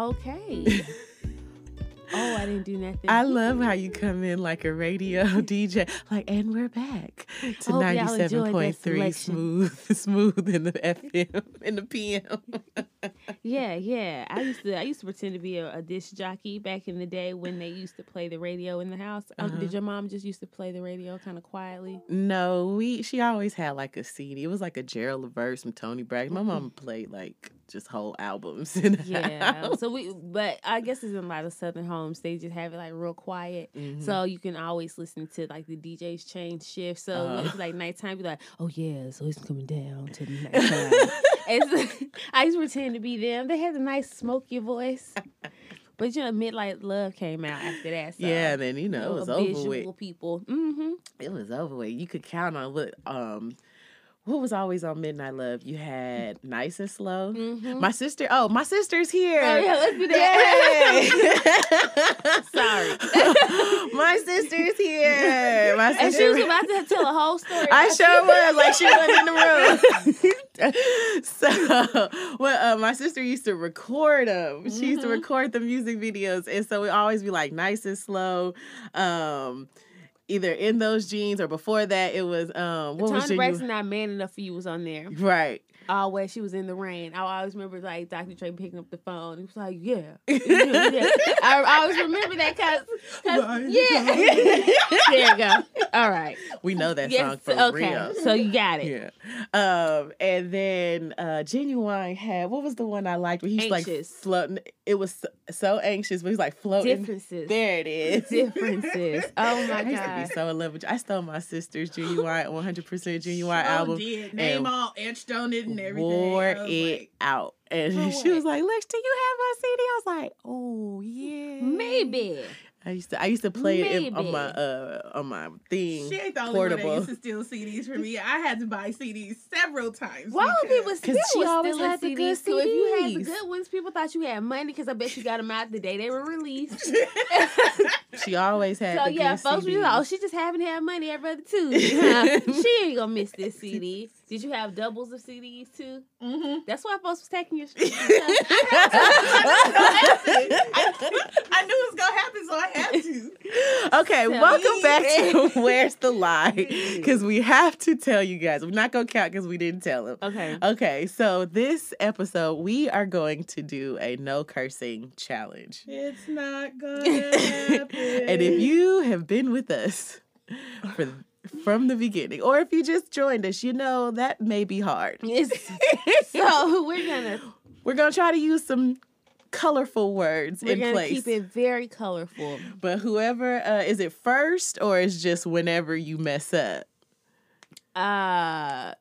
Okay. Oh, I didn't do nothing. I love how you come in like a radio DJ, like, and we're back to Hope y'all enjoyed that ninety-seven point three, smooth, smooth in the FM, in the PM. Yeah, yeah. I used to I used to pretend to be a, a disc jockey back in the day when they used to play the radio in the house. Um, Uh-huh. did your mom just used to play the radio kind of quietly? no, we. She always had like a CD. It was like a Gerald Levert, some Toni Braxton. My mom played like just whole albums. Yeah. so we, but I guess it's in a lot of southern homes. They just have it like real quiet, Mhm. so you can always listen to like the DJs change shifts. So Uh-huh. it's like nighttime, be like, oh yeah, so it's coming down to the nighttime. So, I used to pretend to be them. They had a nice smoky voice. But you know, Midnight Love came out after that. So, yeah, and then you know it was over with. people. Mm-hmm. It was over with. You could count on what um what was always on Midnight Love? You had Nice and Slow. Mm-hmm. My sister, oh, my sister's here. Oh yeah, let's do that. Yay! Sorry. my sister's here. My sister. and she was about to tell a whole story. I sure you. was like she wasn't in the room. so, well, uh, my sister used to record them. She used to Mhm. record the music videos, and so we always be like nice and slow. Um, either in those jeans or before that, it was um, what was Toni your Braxton, not man enough for you, was on there. right? Always, she was in the rain. I always remember like Dr. Dre picking up the phone. He was like, "Yeah, yeah." I, I always remember that because, yeah. there you go. All right. We know that Yes. song for Okay. real. So you got it. Yeah. Um, and then uh Ginuwine had what was the one I liked where he's like Anxious. floating it was so, so anxious, but he's like floating. Differences. There it is. Differences. Oh my I used to god. be so in love with you. I stole my sister's Ginuwine 100% Ginuwine Sure album. Did. Name and all etched on it and everything. Wore it like, out. And For she was like, Lex, do you have my CD? I was like, oh yeah. Maybe. I used to I used to play it on my uh on my thing. She ain't the only one portable. that used to steal CDs from me. I had to buy CDs several times. Why would because- people still she always stealing had the good CDs good too? If you had the good ones, people thought you had money because I bet you got them out the day they were released. She always had So the yeah, good folks, we CDs. like, oh, she just haven't had money every other Tuesday. huh? she ain't gonna miss this CD. Did you have doubles of CDs too? Mhm. That's why folks was taking your. I, I knew it was gonna happen, so I had to. Okay, So- welcome back to Where's the Lie? Because we have to tell you guys. We're not going to count because we didn't tell them. okay. Okay, so this episode, we are going to do a no cursing challenge. It's not gonna happen. and if you have been with us for, from the beginning, or if you just joined us, you know that may be hard. So we're gonna We're to try to use some colorful words we're in gonna place. keep it very colorful. But whoever, uh, is it first or is just whenever you mess up? Uh,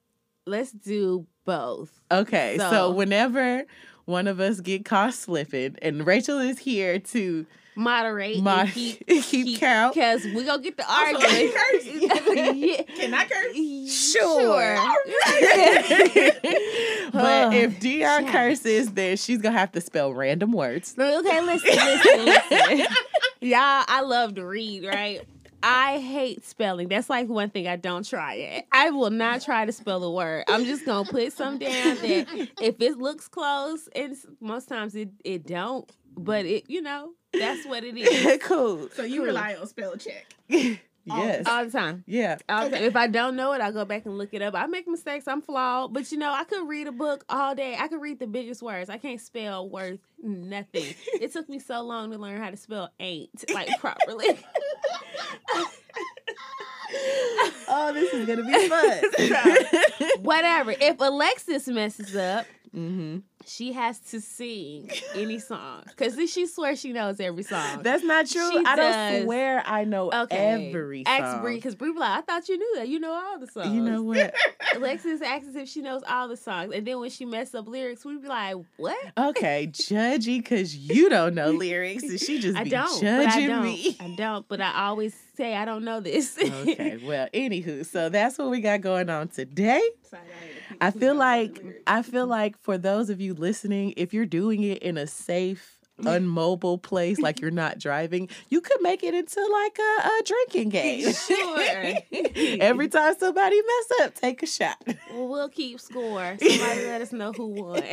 let's do both. Okay, so, So- whenever one of us get caught slipping, and Rachel is here to Moderate mod- and keep keep, count. because we gonna get the Also, argument. curse. yeah. Can I curse? Sure. but Oh, if Dion shucks. curses, then she's gonna have to spell random words. No, Okay, listen, listen, listen. Y'all, I love to read, right? I hate spelling. That's like one thing I don't try it. I will not try to spell a word. I'm just gonna put some down that if it looks close, and most times it, it don't, but it you know that's what it is cool. So you rely on spell check. yes. all the time. yeah. All the time. If I don't know it, I go back and look it up. I make mistakes. I'm flawed, but you know I could read a book all day. I could read the biggest words. I can't spell worth nothing. it took me so long to learn how to spell ain't like properly. oh, this is gonna be fun. Whatever. If Alexis messes up, hmm she has to sing any song because she swears she knows every song. That's not true. She I don't swear I know okay. every song. Ask Bree because Bree like, I thought you knew that. You know all the songs. You know what? Alexis asks if she knows all the songs, and then when she messes up lyrics, we be like, "What? Okay, judgy because you don't know lyrics and she just I be don't. But I judging don't. me. I don't. But I always say I don't know this. okay, well, anywho, so that's what we got going on today. Side-eye to people I feel like. I feel like for those of you listening, if you're doing it in a safe, unmobile place, like you're not driving, you could make it into like a, a drinking game. Sure. Every time somebody mess up, take a shot. well, we'll keep score. Somebody let us know who won.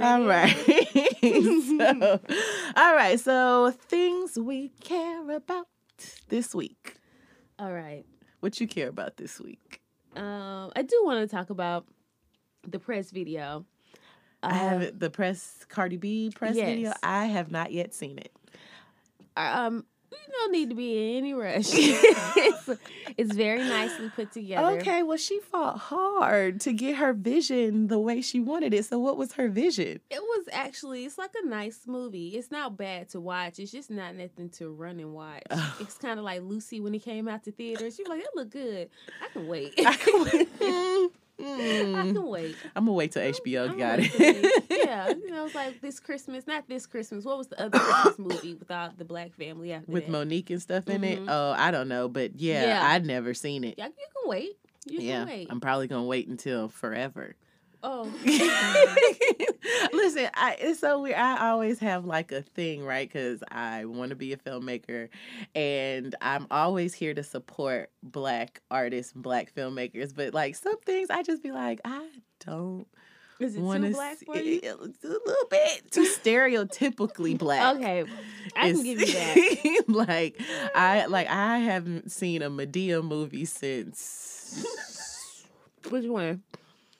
All right. so, all right. So things we care about this week. All right. What you care about this week? Um, I do want to talk about the press video. I Um, haven't the press Cardi B press video. I have not yet seen it. Um, you don't need to be in any rush. it's, it's very nicely put together. Okay, well she fought hard to get her vision the way she wanted it. So what was her vision? It was actually it's like a nice movie. It's not bad to watch. It's just not nothing to run and watch. Oh. It's kind of like Lucy when it came out to theaters. She was like, "That look good. I can wait. I can wait. I Mm. can wait." I'm gonna wait till HBO I'm got they- it. yeah, you know, it's like this Christmas, not this Christmas. What was the other Christmas movie without the black family after With that? Mo'Nique and stuff in it. Mhm. Oh, I don't know, but yeah, Yeah. I'd never seen it. Yeah, you can wait. You yeah, can wait. I'm probably gonna wait until forever. Oh, Listen, I, it's so weird. I always have like a thing, right? Because I want to be a filmmaker, and I'm always here to support Black artists, and Black filmmakers. But like some things, I just be like, I don't is it too to black see for you? a little bit too stereotypically black. Okay, I can It's- give you that. like I like I haven't seen a Madea movie since. Which one?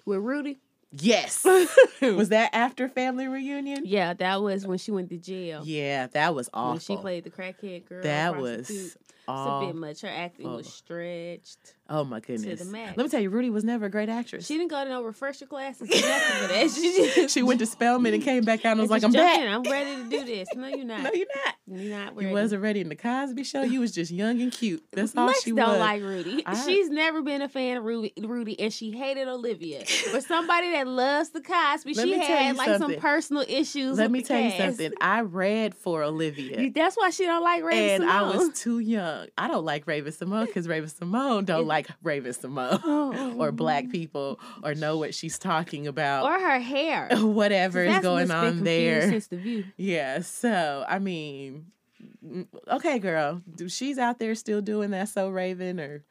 With Rudy? Yes. Was that after Family Reunion? Yeah, that was when she went to jail. Yeah, that was awful. When she played the crackhead girl. that prostitute. Was It's a bit much. Her acting was uh, stretched. Oh my goodness. To the max. Let me tell you, Rudy was never a great actress. She didn't go to no refresher classes or nothing for that. She, just, She went to Spelman and came back out and was like, I'm back. in. I'm ready to do this. No, you're not. No, you're not. you're not You wasn't ready in the Cosby show. You was just young and cute. That's all Lex she don't like Rudy. I- She's never been a fan of Rudy, Rudy, and she hated Olivia. For somebody that loves the Cosby, Let she had like some personal issues. Let me tell you something. I read for Olivia. That's why she don't like Raven and I was too young. I don't like Raven-Symoné because Raven-Symoné don't like Raven-Symoné or black people or know what she's talking about. or her hair. whatever is going on there. Since the view. Yeah, so I mean, mm, okay, girl, she's out there still doing that. So Raven or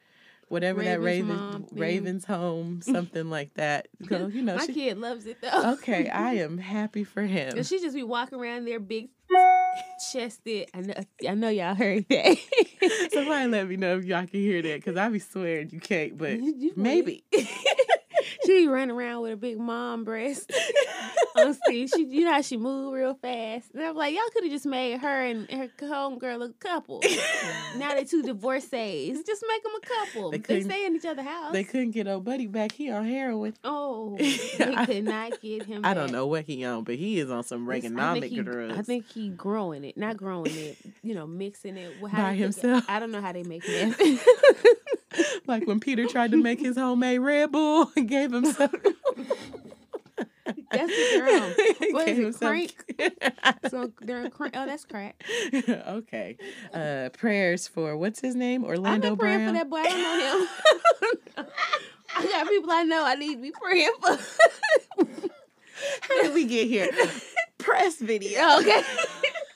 whatever that Raven's Raven mom. Raven's home, something like that. Girl, you know, My she, kid loves it though. okay, I am happy for him. And she just be walking around there big chested. I know I know y'all heard that. Somebody let me know if y'all can hear that because I be swearing you can't, but You- you maybe. she running around with a big mom breast on stage. She, you know how she move real fast. And I'm like, y'all could have just made her and her homegirl a couple. now they two divorcees. Just make them a couple. They They, stay in each other's house. They couldn't get old buddy back. He on heroin. oh, they could not get him. I don't know what he on, but he is on some It's- I drugs. I think he growing it, not growing it. You know, mixing it how By cook it. himself? I don't know how they make meth. like when Peter tried to make his homemade Red Bull and gave him some. That's the girl. What is Gave it, him some- so they're cra- oh, that's crack. okay. Uh, prayers for what's his name? Orlando I'm Orlando not praying Brown. for that boy. I don't know him. I got people I know I need to be praying for. How did we get here? Press video. okay.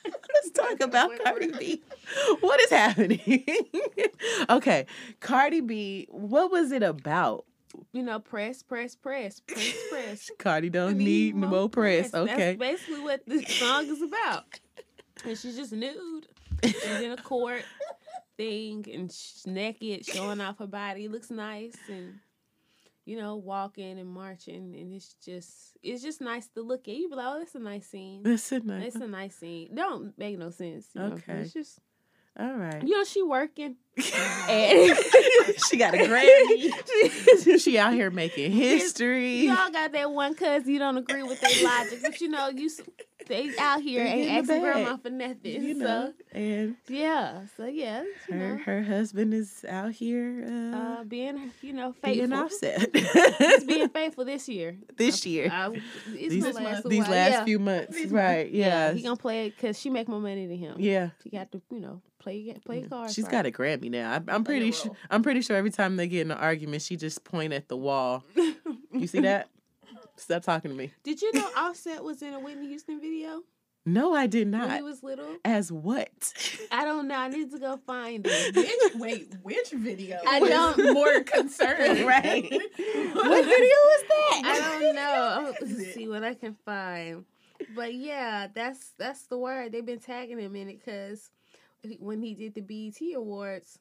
Let's talk about Cardi B. What is happening? okay, Cardi B. What was it about? You know, press, press, press, press, press. Cardi don't I need no more press. That's Okay. basically what this song is about. And she's just nude. She's in a court thing and she's naked, showing off her body. Looks nice and you know, walking and marching, and it's just it's just nice to look at. You be like, oh, that's a nice scene. Listen, nice. It's a nice scene. Don't make no sense. You know? Okay. It's just All right. you know she working. And she got a Grammy. she out here making history. Y'all got that one cuz you don't agree with their logic, but you know you they out here They ain't getting the asking grandma for nothing. You know, and yeah, so yeah, you her know, her husband is out here uh, uh, being you know being faithful. offset. He's being faithful this year. this year. Uh, it's these gonna last a these last yeah. few months, These right? Yeah, he gonna play it because she make more money than him. yeah. She got to you know play play cards. She's right. got a Grammy now. I, I'm pretty sure. I'm pretty sure every time they get in an argument, she just point at the wall. You see that? Stop talking to me. Did you know Offset was in a Whitney Houston video No, I did not. when he was little? As what? I don't know. I need to go find it. Which wait, which video? I don't- more concerned. Right. what what video was that? I don't know. let's is it? see what I can find. But yeah, that's that's the word. They've been tagging him in it because when he did the BET Awards,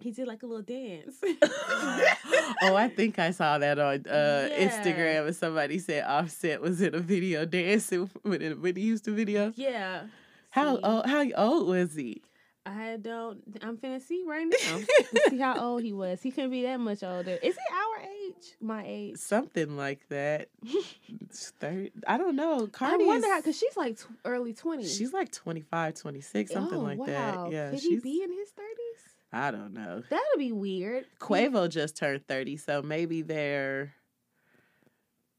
he did like a little dance. oh, I think I saw that on uh, Yeah. Instagram, and somebody said Offset was in a video dancing with a Whitney Houston video. yeah. How See, old? How old was he? I don't. I'm finna see right now. See how old he was. He couldn't be that much older. Is he our age? My age. Something like that. Thirty. I don't know. I wonder is- how, cause she's like tw- early 20s. She's like 25, 26, something oh, like wow. that. Yeah, Could he be in his 30s? I don't know. That'd be weird. Quavo just turned 30, so maybe they're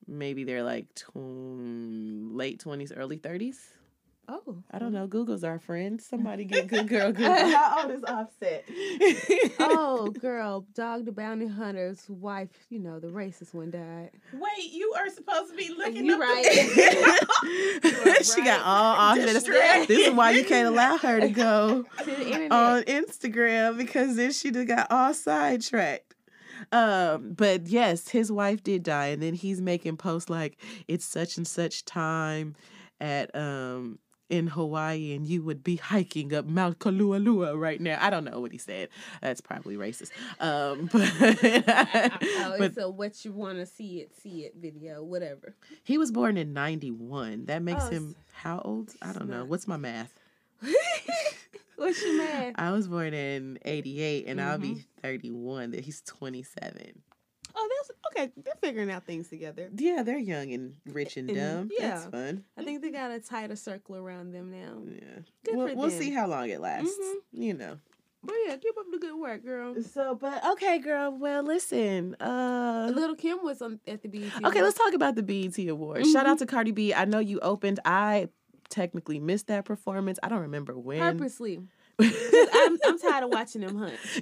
maybe they're like tw- late 20s, early 30s. Oh, I don't know. Google's our friend. Somebody get good girl Google. How old is Offset? oh, girl, Dog the Bounty Hunter's wife. You know the racist one died. Wait, you are supposed to be looking You up right. the she got all off to the This is why you can't allow her to go To on Instagram because then she done got all sidetracked. Um, but yes, his wife did die, and then he's making posts like it's such and such time at um in Hawaii, and you would be hiking up Mount Kalualua right now. I don't know what he said. That's probably racist. Um, but, oh, but it's a what you want to see it, see it video, whatever. he was born in '91. That makes Oh, him how old? I don't know. What's my math? What's your man? I was born in '88, and I'll Mm-hmm. be 31. That he's 27. Oh, that's okay. They're figuring out things together. Yeah, they're young and rich and And- dumb. That's yeah. fun. I think they got a tighter circle around them now. Yeah, Good we'll, we'll see how long it lasts. Mhm. You know. But yeah, keep up the good work, girl. So, but okay, girl. Well, listen. Uh, Little Kim was on at the BET. okay, let's talk about the BET Awards. Shout out to Cardi B. I know you opened. I technically missed that performance. I don't remember when. purposely. I'm, I'm tired of watching them hunt.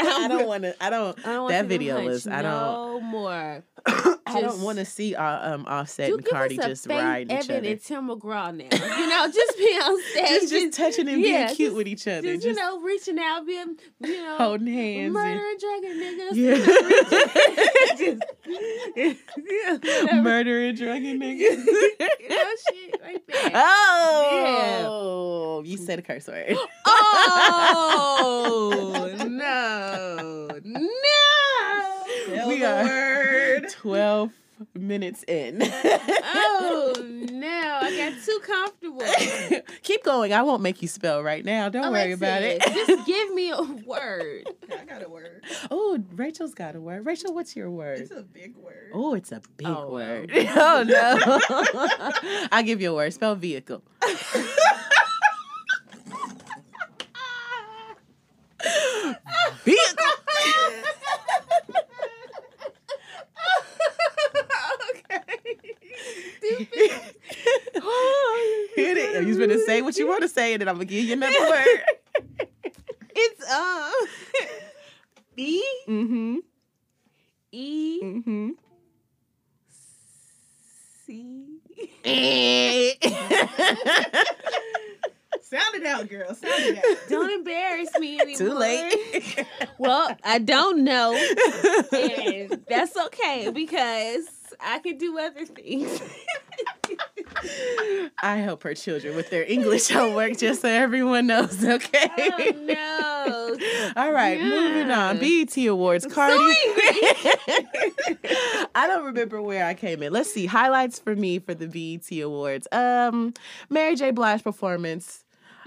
I don't want to. I don't. I don't That video was- I don't- No more. I don't want to see uh, um Offset and Cardi just riding each Evan other. and Tim McGraw now. You know, just be on stage, Just, just touching and being cute just- with each other. just, you know, reaching out, being, you know, holding hands. murder and- and drugging niggas. Yeah. just, yeah, whatever. Drugging niggas. you know, shit like that. Oh, you said a curse word. Oh no, no! we are word. 12 minutes in. Oh no! I got too comfortable. Keep going. I won't make you spell right now. Don't oh, worry about it. Just give me a word. I got a word. oh, Rachel's got a word. Rachel, what's your word? It's a big word. Oh, it's a big Oh, well. word. oh no. I'll give you a word. Spell vehicle. vehicle. Stupid. Hit it. You're gonna say what you want to say, and then I'm gonna give you another word. It's um B Mm-hmm. E Mm-hmm. C. Sound it out, girl. Sound it out. Don't embarrass me anymore. Too late. Well, I don't know, and that's okay because I can do other things. I help her children with their English homework just so everyone knows, okay? oh no! All right, moving on. Yeah. BET Awards. Cardi. I don't remember where I came in. Let's see. Highlights for me for the BET Awards. Um, Mary J. Blige performance.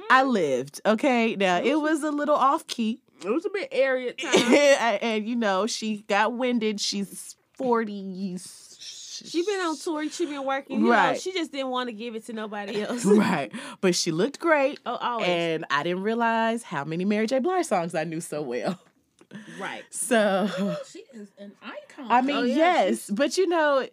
I lived. Okay. Now it was a little off key. It was a bit airy at times. and, and, you know, she got winded. She's 40. She been on tour. She been working. You know, Right. she just didn't want to give it to nobody else. Right. But she looked great. Oh, always. And I didn't realize how many Mary J. Blige songs I knew so well. right. So oh, She is an icon. I mean, Oh, yeah, yes, but you know,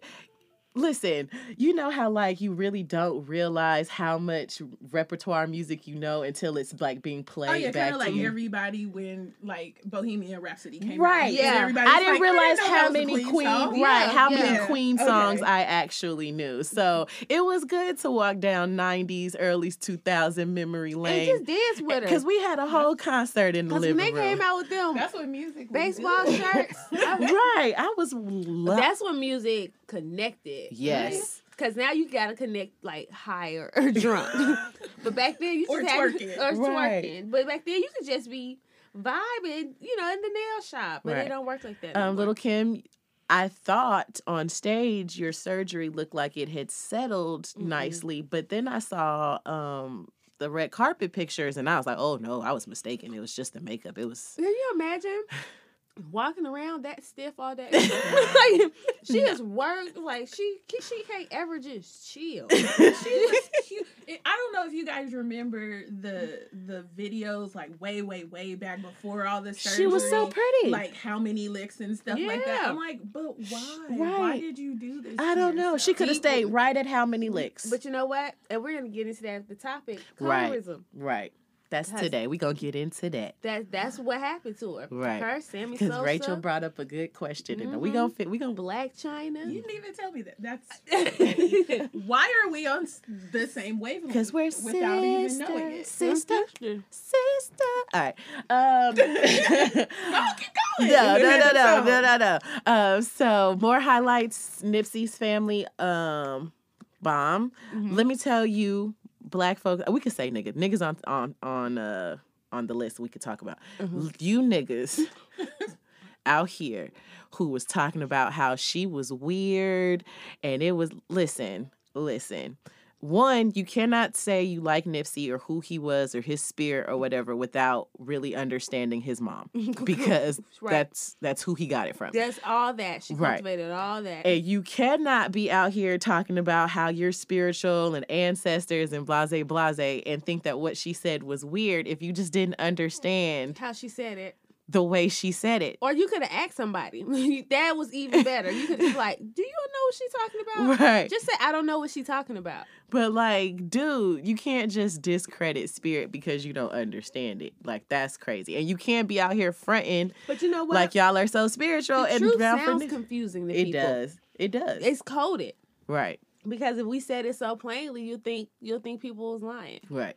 listen, you know how like you really don't realize how much repertoire music you know until it's like being played Oh yeah, back kind of to like you. everybody when like Bohemian Rhapsody came Right, out. and yeah. everybody I didn't like, realize didn't how that was a many Queen, song. Yeah, right? How many yeah. Queen Okay. songs I actually knew. So it was good to walk down '90s, early 2000 memory lane. And just dance with her. because we had a whole concert in the Because when they room. came out with them That's what music. baseball shirts, right, I was. Lo- that's what music connected. it. Yes. Because now you gotta connect like higher or, or drunk. but back then you just Or had twerking. or Right. twerking. But back then you could just be vibing, you know, in the nail shop. But Right. it don't work like that. Um, little Kim, I thought on stage your surgery looked like it had settled Mm-mm. nicely, but then I saw um the red carpet pictures and I was like, oh no, I was mistaken. It was just the makeup. It was Can you imagine walking around that stiff all day? like, she is worked like she she can't ever just chill. She was cute. I don't know if you guys remember the the videos like way, way, way back before all this surgery. she was so pretty. Like how many licks and stuff like that. I'm like, but why? Why did you do this? I don't know. She could have stayed right at how many licks. But you know what? And we're gonna get into that at the topic. Right. Colorism. right. That's Because- today. we gonna get into that. That that's what happened to her. Right. Her, Sammy Because Rachel brought up a good question and we gonna fit we gonna Blac Chyna. You didn't even tell me that. That's why are we on the same wavelength? because we're without even knowing sister, it. sister, sister. All right. Um, Oh, keep going. no, no, no, no, no, no, no. Um, so more highlights. Nipsey's family um bomb. Mhm. Let me tell you, black folks. We could say nigga. Niggas on on on uh on the list we could talk about. Mhm. You niggas out here who was talking about how she was weird and it was listen, listen. One, you cannot say you like Nipsey or who he was or his spirit or whatever without really understanding his mom because Right. that's that's who he got it from. That's all that. She Right. cultivated all that. And you cannot be out here talking about how you're spiritual and ancestors and blase blase and think that what she said was weird if you just didn't understand how she said it. The way she said it. Or you could have asked somebody. that was even better. You could be like, Do you know what she's talking about? Right. Just say, I don't know what she's talking about. But like, dude, you can't just discredit spirit because you don't understand it. Like that's crazy. And you can't be out here fronting But you know what? like y'all are so spiritual the and truth sounds confusing to It people. does. It does. It's coded. right. Because if we said it so plainly, you think you'll think people was lying. Right.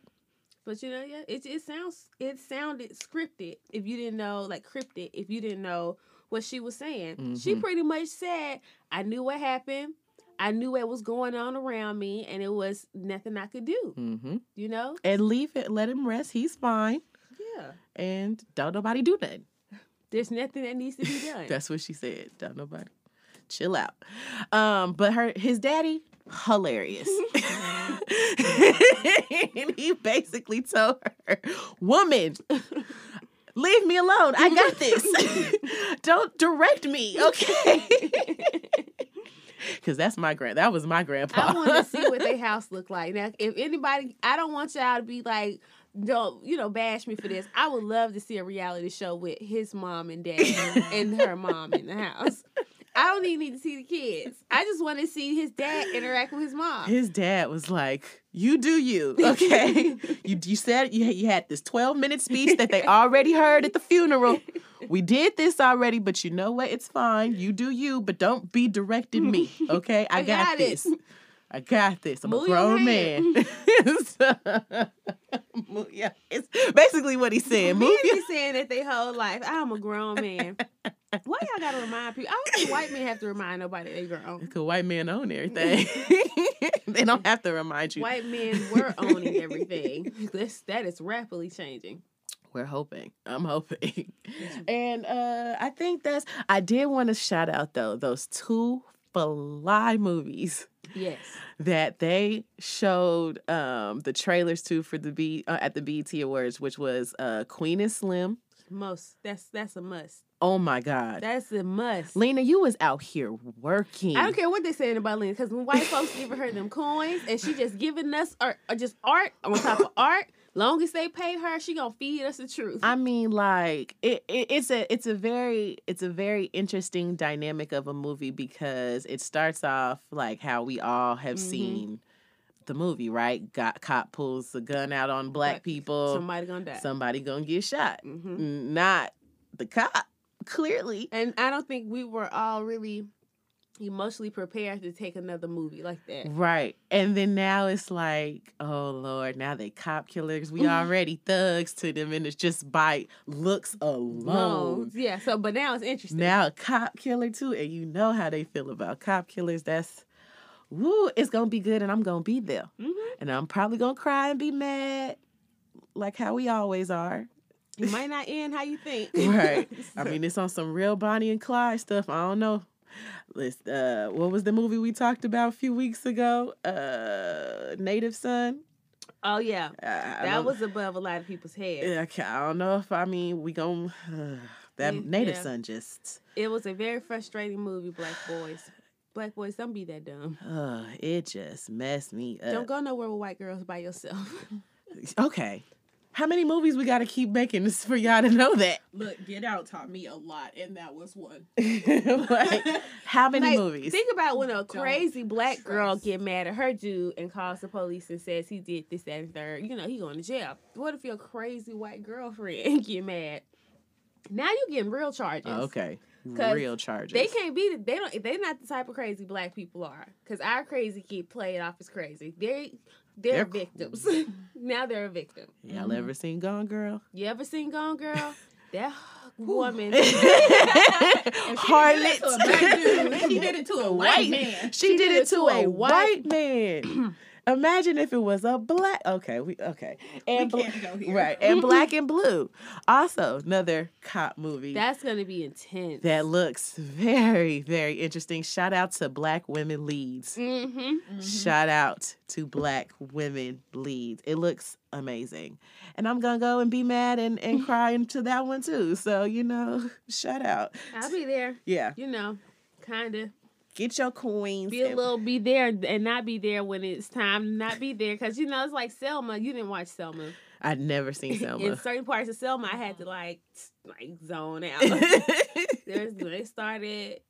But you know, yeah, it it sounds it sounded scripted if you didn't know, like cryptic if you didn't know what she was saying. She Mhm. pretty much said, "I knew what happened. I knew what was going on around me, and it was nothing I could do." Mm-hmm. You know? And leave it. Let him rest. He's fine. Yeah. And don't nobody do that. There's nothing that needs to be done. That's what she said. Don't nobody. Chill out. Um, but her his daddy, hilarious. and he basically told her, Woman, leave me alone. I got this. Don't direct me, okay? Cause that's my grand that was my grandpa. I want to see what their house look like. Now, if anybody, I don't want y'all to be like, don't you know, bash me for this. I would love to see a reality show with his mom and dad and her mom in the house. I don't even need to see the kids. I just want to see his dad interact with his mom. His dad was like, "You do you, okay? you you said you you had this twelve minute speech that they already heard at the funeral. We did this already, but you know what? It's fine. You do you, but don't be directing me, okay? I, I got, got this. I got this. I'm Move a grown man. Yeah, it's basically what he's saying. Move your saying that they whole life. I'm a grown man. Why y'all gotta remind people? I don't think white men have to remind nobody they grown. Cause white men own everything. they don't have to remind you. White men were owning everything. This that is rapidly changing. We're hoping. I'm hoping. And uh I think that's I did want to shout out though those two fly movies Yes. that they showed um the trailers to for the B uh, at the BET Awards which was uh Queen and Slim. Most that's that's a must. Oh my god. That's a must. Lena, you was out here working. I don't care what they saying about Lena, because when white folks giving her them coins and she just giving us art, or just art on top of art, long as they pay her, she gonna feed us the truth. I mean, like it, it, it's a it's a very it's a very interesting dynamic of a movie because it starts off like how we all have Mhm. seen the movie, right? Got cop pulls a gun out on black people, Somebody gonna die. somebody gonna get shot, hmm not the cop. Clearly, And I don't think we were all really emotionally prepared to take another movie like that. right? And then now it's like, oh lord, now they cop killers. We already thugs to them, and it's just by looks alone. Yeah. So, but now it's interesting. Now a cop killer too, and you know how they feel about cop killers. That's woo, it's gonna be good, and I'm gonna be there, Mhm. and I'm probably gonna cry and be mad, like how we always are. It might not end how you think. Right. I mean, it's on some real Bonnie and Clyde stuff. I don't know. Let's, uh, what was the movie we talked about a few weeks ago? Uh, Native Son. oh yeah, Uh, that was above a lot of people's head. Yeah, I don't know if I mean we gon' that Mm, Native yeah. Son just It was a very frustrating movie. Black boys, black boys, don't be that dumb. uh it just messed me up. Don't go nowhere with white girls by yourself. Okay. How many movies we got to keep making this for y'all to know that? Look, Get Out taught me a lot, and that was one. like, how many Like, movies? Think about when a crazy black girl get mad at her dude and calls the police and says he did this, that, and third. You know, he going to jail. What if your crazy white girlfriend get mad? Now you getting real charges. Oh, okay. 'Cause Real charges. They can't be. the- They don't. They're not the type of crazy black people are. Cause our crazy get played off as crazy. They they're, They're victims. now they're a victim. Y'all ever mm-hmm. seen Gone Girl? You ever seen Gone Girl? That woman. Harlot. to a black dude, she did it to a white man. She, did, it to a white man. Imagine if it was a black. Okay, we okay. And We can't go here. right, and black and blue. Also, another cop movie That's gonna be intense. that looks very, very interesting. Shout out to Black Women Leads. Mm-hmm. Shout out to Black Women Leads. It looks amazing. And I'm gonna go and be mad and, and cry into that one too. So, you know, shout out. I'll be there. Yeah. You know, kind of Get your coins. be a and- little be there and not be there when it's time to not be there. Cause you know it's like Selma. You didn't watch Selma. I'd never seen Selma. In certain parts of Selma, I had to like like zone out. There's when they started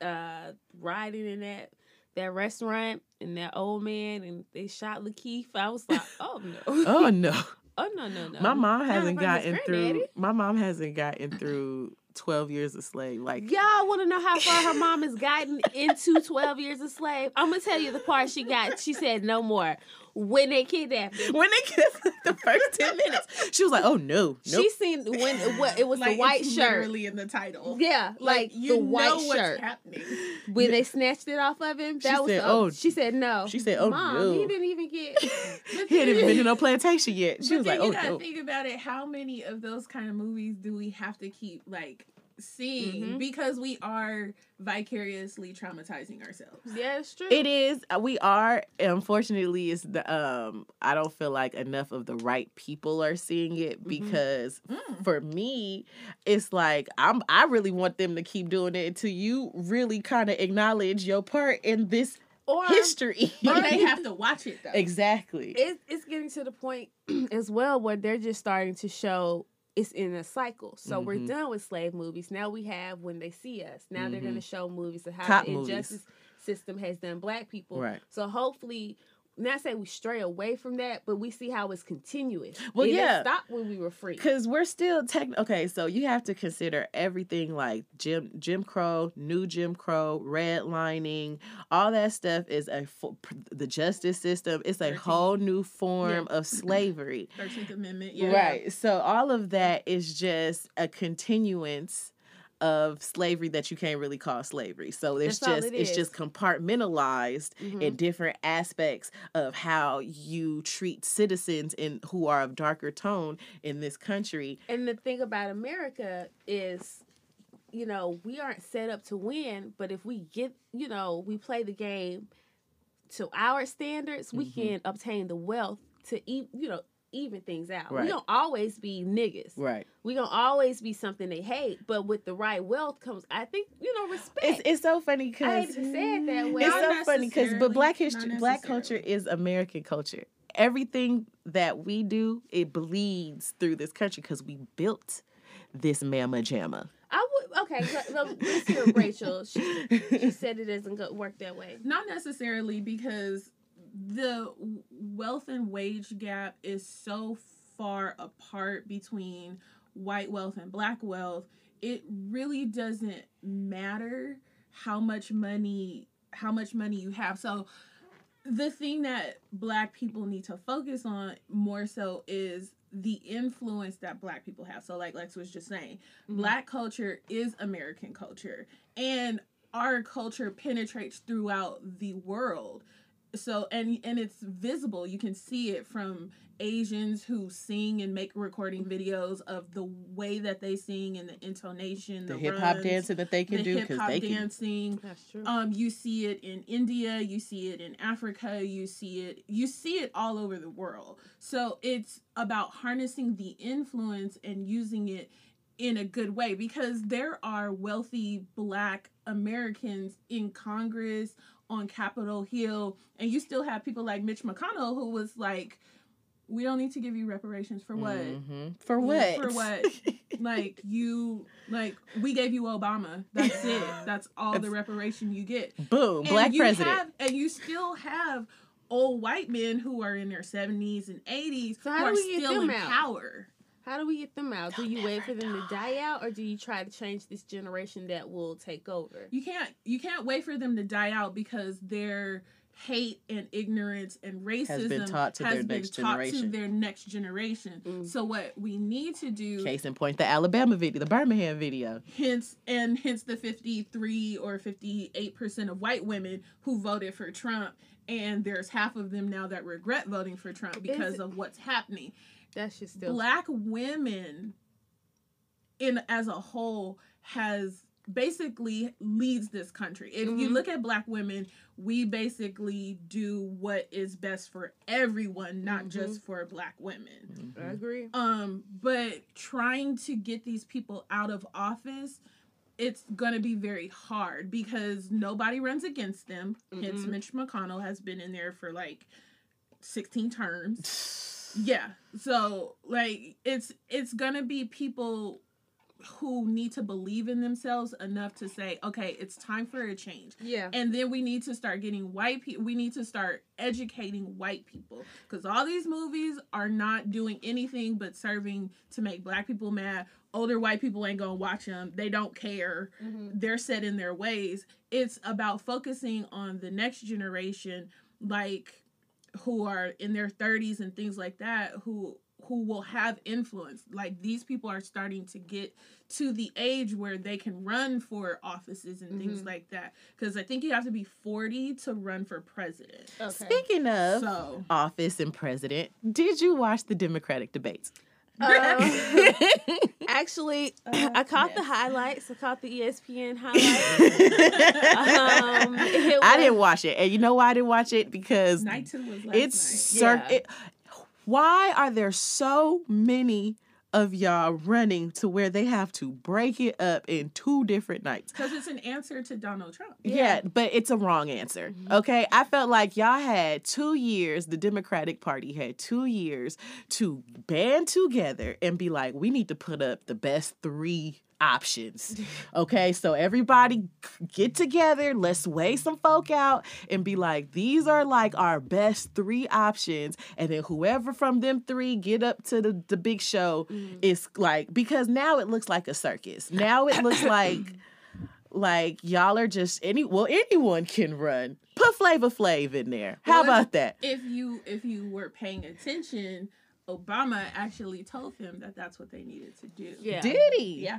uh riding in that that restaurant and that old man and they shot Lakeith. I was like, oh no. oh no. Oh no, no, no. My mom hasn't gotten through my mom hasn't gotten through 12 years a slave. Like Y'all want to know how far her mom has gotten into 12 years a slave? I'm to tell you the part she got. She said no more. When they kidnapped her. when they kissed the first 10 minutes, she was like, "Oh no. Nope. She seen when what it was Like the white it's shirt. literally in the title. Yeah, like, you the white what's shirt. happening. When they snatched it off of him, She was said, the, "Oh." she said no. She said, "Oh, Mom, no." he didn't even get. he hadn't even been to no plantation yet. She but was then like, you "Oh gotta no." think about it. How many of those kind of movies do we have to keep like seeing Mhm. because we are vicariously traumatizing ourselves? yeah, it's true. It is. uh, We are. Unfortunately, it's the um. I don't feel like enough of the right people are seeing it because Mm. for me, it's like I'm. I really want them to keep doing it until you really kind of acknowledge your part in this or history. But they have to watch it though. exactly. it, it's getting to the point as well where they're just starting to show it's in a cycle. So we're Mhm. done with slave movies. Now we have when they see us. Now they're going to show movies of how Cop the movies. injustice system has done black people. Right. So hopefully. Not say we stray away from that, but we see how it's continuous. Well, It yeah. stop when we were free. Because we're still tech. Okay, so you have to consider everything like Jim Jim Crow, New Jim Crow, redlining, all that stuff is a the justice system. It's a Thirteenth. whole new form of slavery. Thirteenth Amendment. Yeah. Right. So all of that is just a continuance of slavery that you can't really call slavery. So it's That's just it it's just compartmentalized Mhm. in different aspects of how you treat citizens in who are of darker tone in this country. And the thing about America is, you know, we aren't set up to win, but if we get, you know, we play the game to our standards, we Mhm. can obtain the wealth to eat, you know, even things out. Right. We don't always be niggas. Right. We gonna always be something they hate, but with the right wealth comes, I think, you know, respect. It's it's so funny I because hate to say it that way. it's Not so funny because but black history black culture is american culture everything that we do it bleeds through this country because we built this mama jamma I would okay. so- so Let's hear Rachel. She, she said it doesn't go, work that way. Not necessarily because the w- wealth and wage gap is so far apart between white wealth and black wealth. It really doesn't matter how much money how much money you have. So the thing that black people need to focus on more so is the influence that black people have. So like Lex was just saying, Mhm. black culture is American culture. And our culture penetrates throughout the world so and and it's visible you can see it from asians who sing and make recording videos of the way that they sing and the intonation The the, hip hop runs, dancing that they can the do hip because hop they can. dancing That's true. um you see it in india you see it in africa you see it you see it all over the world so it's about harnessing the influence and using it in a good way because there are wealthy black americans in congress on capitol hill and you still have people like mitch mcconnell who was like we don't need to give you reparations for what Mhm. For what? For what? like you like we gave you obama that's it that's all the reparation you get Boom. And Black you president. have, and you still have old white men who are in their 70s and 80s So who are still in out? power How do we get them out? Do you wait for them to die out, or do you try to change this generation that will take over? you can't you can't wait for them to die out because their hate and ignorance and racism been taught to has their been next taught generation. to their next generation Mm. so what we need to do Case in point, the Alabama video, the Birmingham video. hence and hence the 53 or 58 percent of white women who voted for trump and there's half of them now that regret voting for trump because Is- of what's happening That should still. black women in as a whole has basically leads this country if you Mhm. look at black women we basically do what is best for everyone not Mhm. just for black women I agree. um but trying to get these people out of office it's gonna be very hard because nobody runs against them hence Mhm. mitch mcconnell has been in there for like 16 terms yeah. So like it's it's gonna be people who need to believe in themselves enough to say okay it's time for a change. Yeah. and then we need to start getting white people we need to start educating white people. Because all these movies are not doing anything but serving to make black people mad. Older white people ain't gonna watch them they don't care. Mhm. they're set in their ways. It's about focusing on the next generation. Like who are in their 30s and things like that who who will have influence like these people are starting to get to the age where they can run for offices and things Mhm. like that because i think you have to be 40 to run for president Okay. Speaking of so office and president, did you watch the Democratic debates? Um, actually, Uh, I caught the highlights. I caught the ESPN highlights. Um, it I didn't watch it, and you know why I didn't watch it because night two was last it's night cir- Yeah. it, why are there so many of y'all running to where they have to break it up in two different nights? because it's an answer to donald trump Yeah, but it's a wrong answer. Mhm. Okay. I felt like y'all had two years, the Democratic Party had two years to band together and be like, we need to put up the best three options. Okay. So everybody get together, let's weigh some folk out and be like, these are like our best three options. And then whoever from them three get up to the, the big show Mhm. is like, because now it looks like a circus. Now it looks like like y'all are just any well anyone can run. Put Flavor Flav in there. How Well, about that? if you if you were paying attention obama actually told him that that's what they needed to do Yeah. Did he? Yeah.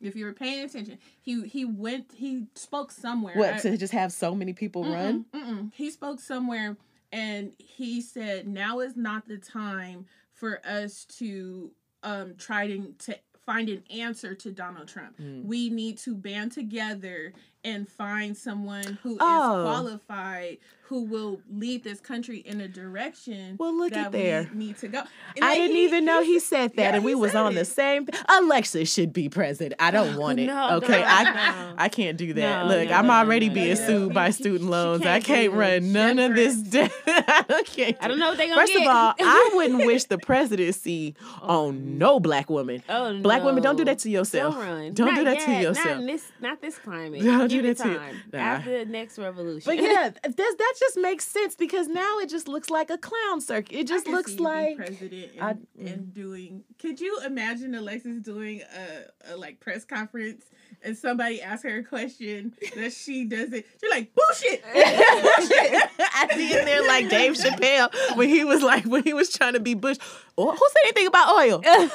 If you were paying attention, he he went he spoke somewhere. What I- to just have so many people Mm-mm, run? mm-mm. He spoke somewhere and he said now is not the time for us to um try to, to find an answer to Donald Trump. Mm. We need to band together and find someone who is Oh. qualified who will lead this country in a direction Well, look that at there. we need to go. I didn't he- even know he said that, Yeah, and we was said on the it. same. Alexa should be president. I don't want it. No, okay, no, I no. I can't do that. No, Look, no, I'm no, already no, being no. sued by student loans. I can't can't run it. none of this. Different. I can't. I don't know what they gonna First get. of all, I wouldn't wish the presidency oh, on no black woman. Oh, Black women, don't do that to yourself. Don't run. Don't do that to yourself. Not this, not this climate. Don't Give do it that to you. time. Nah. After the next revolution. But yeah, th- that's, that just makes sense because now it just looks like a clown circuit. It I just looks like president I- and, and doing. Could you imagine Alexis doing a, a like press conference and somebody asks her a question that she doesn't? She's like bullshit. bullshit. I see in there like Dave Chappelle when he was like when he was trying to be Bush. Oh, who said anything about oil? Run!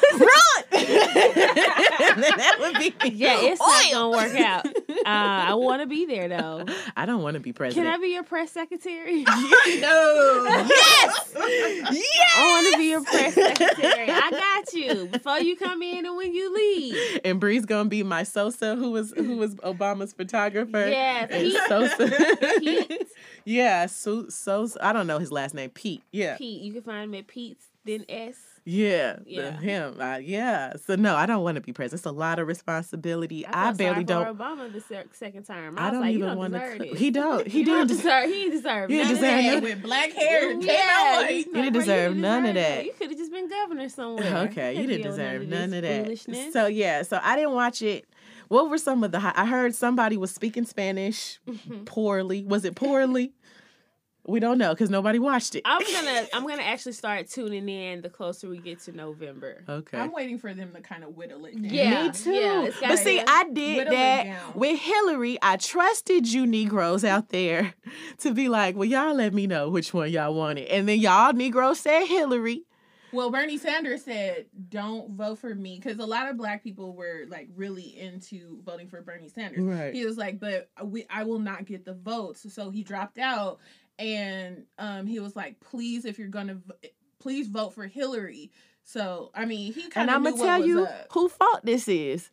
that would be Yeah, it's not gonna work out. Uh, I want to be there though. I don't want to be president. Can. I be your press secretary? no. yes, yes. I want to be your press secretary. I got you before you come in and when you leave. And Bree's gonna be my Souza, who was who was Obama's photographer. Yes, Pete. Souza. Pete. yeah, so Souza. I don't know his last name. Pete. Yeah. Pete, you can find him at Pete's then S. Yeah, Yeah. him. Uh, yeah. So no, I don't want to be president. It's a lot of responsibility. I, felt barely sorry don't. for Obama the se- second term. I, I don't like, even want to. this. He don't. He You don't didn't. deserve. He deserved. He none didn't deserve that. with black hair and came Yeah, out white. you didn't like, deserve bro, none of deserve that. You could have just been governor somewhere. Okay, you didn't deal with deserve none of that. So yeah, so I didn't watch it. What were some of the? hi- I heard somebody was speaking Spanish Mhm. poorly. Was it poorly? we don't know because nobody watched it. I'm gonna I'm gonna actually start tuning in the closer we get to November. okay. I'm waiting for them to kind of whittle it down. Yeah, Me too. yeah, but see, I did that with Hillary. I trusted you Negroes out there to be like, well, y'all let me know which one y'all wanted. And then y'all Negroes said Hillary. Well, Bernie Sanders said, "Don't vote for me," because a lot of Black people were like really into voting for Bernie Sanders. Right. He was like, "But we, I will not get the votes," so he dropped out, and um, he was like, "Please, if you're gonna, v- please vote for Hillary." So, I mean, he kind of And I'm to tell you up. who fault this is.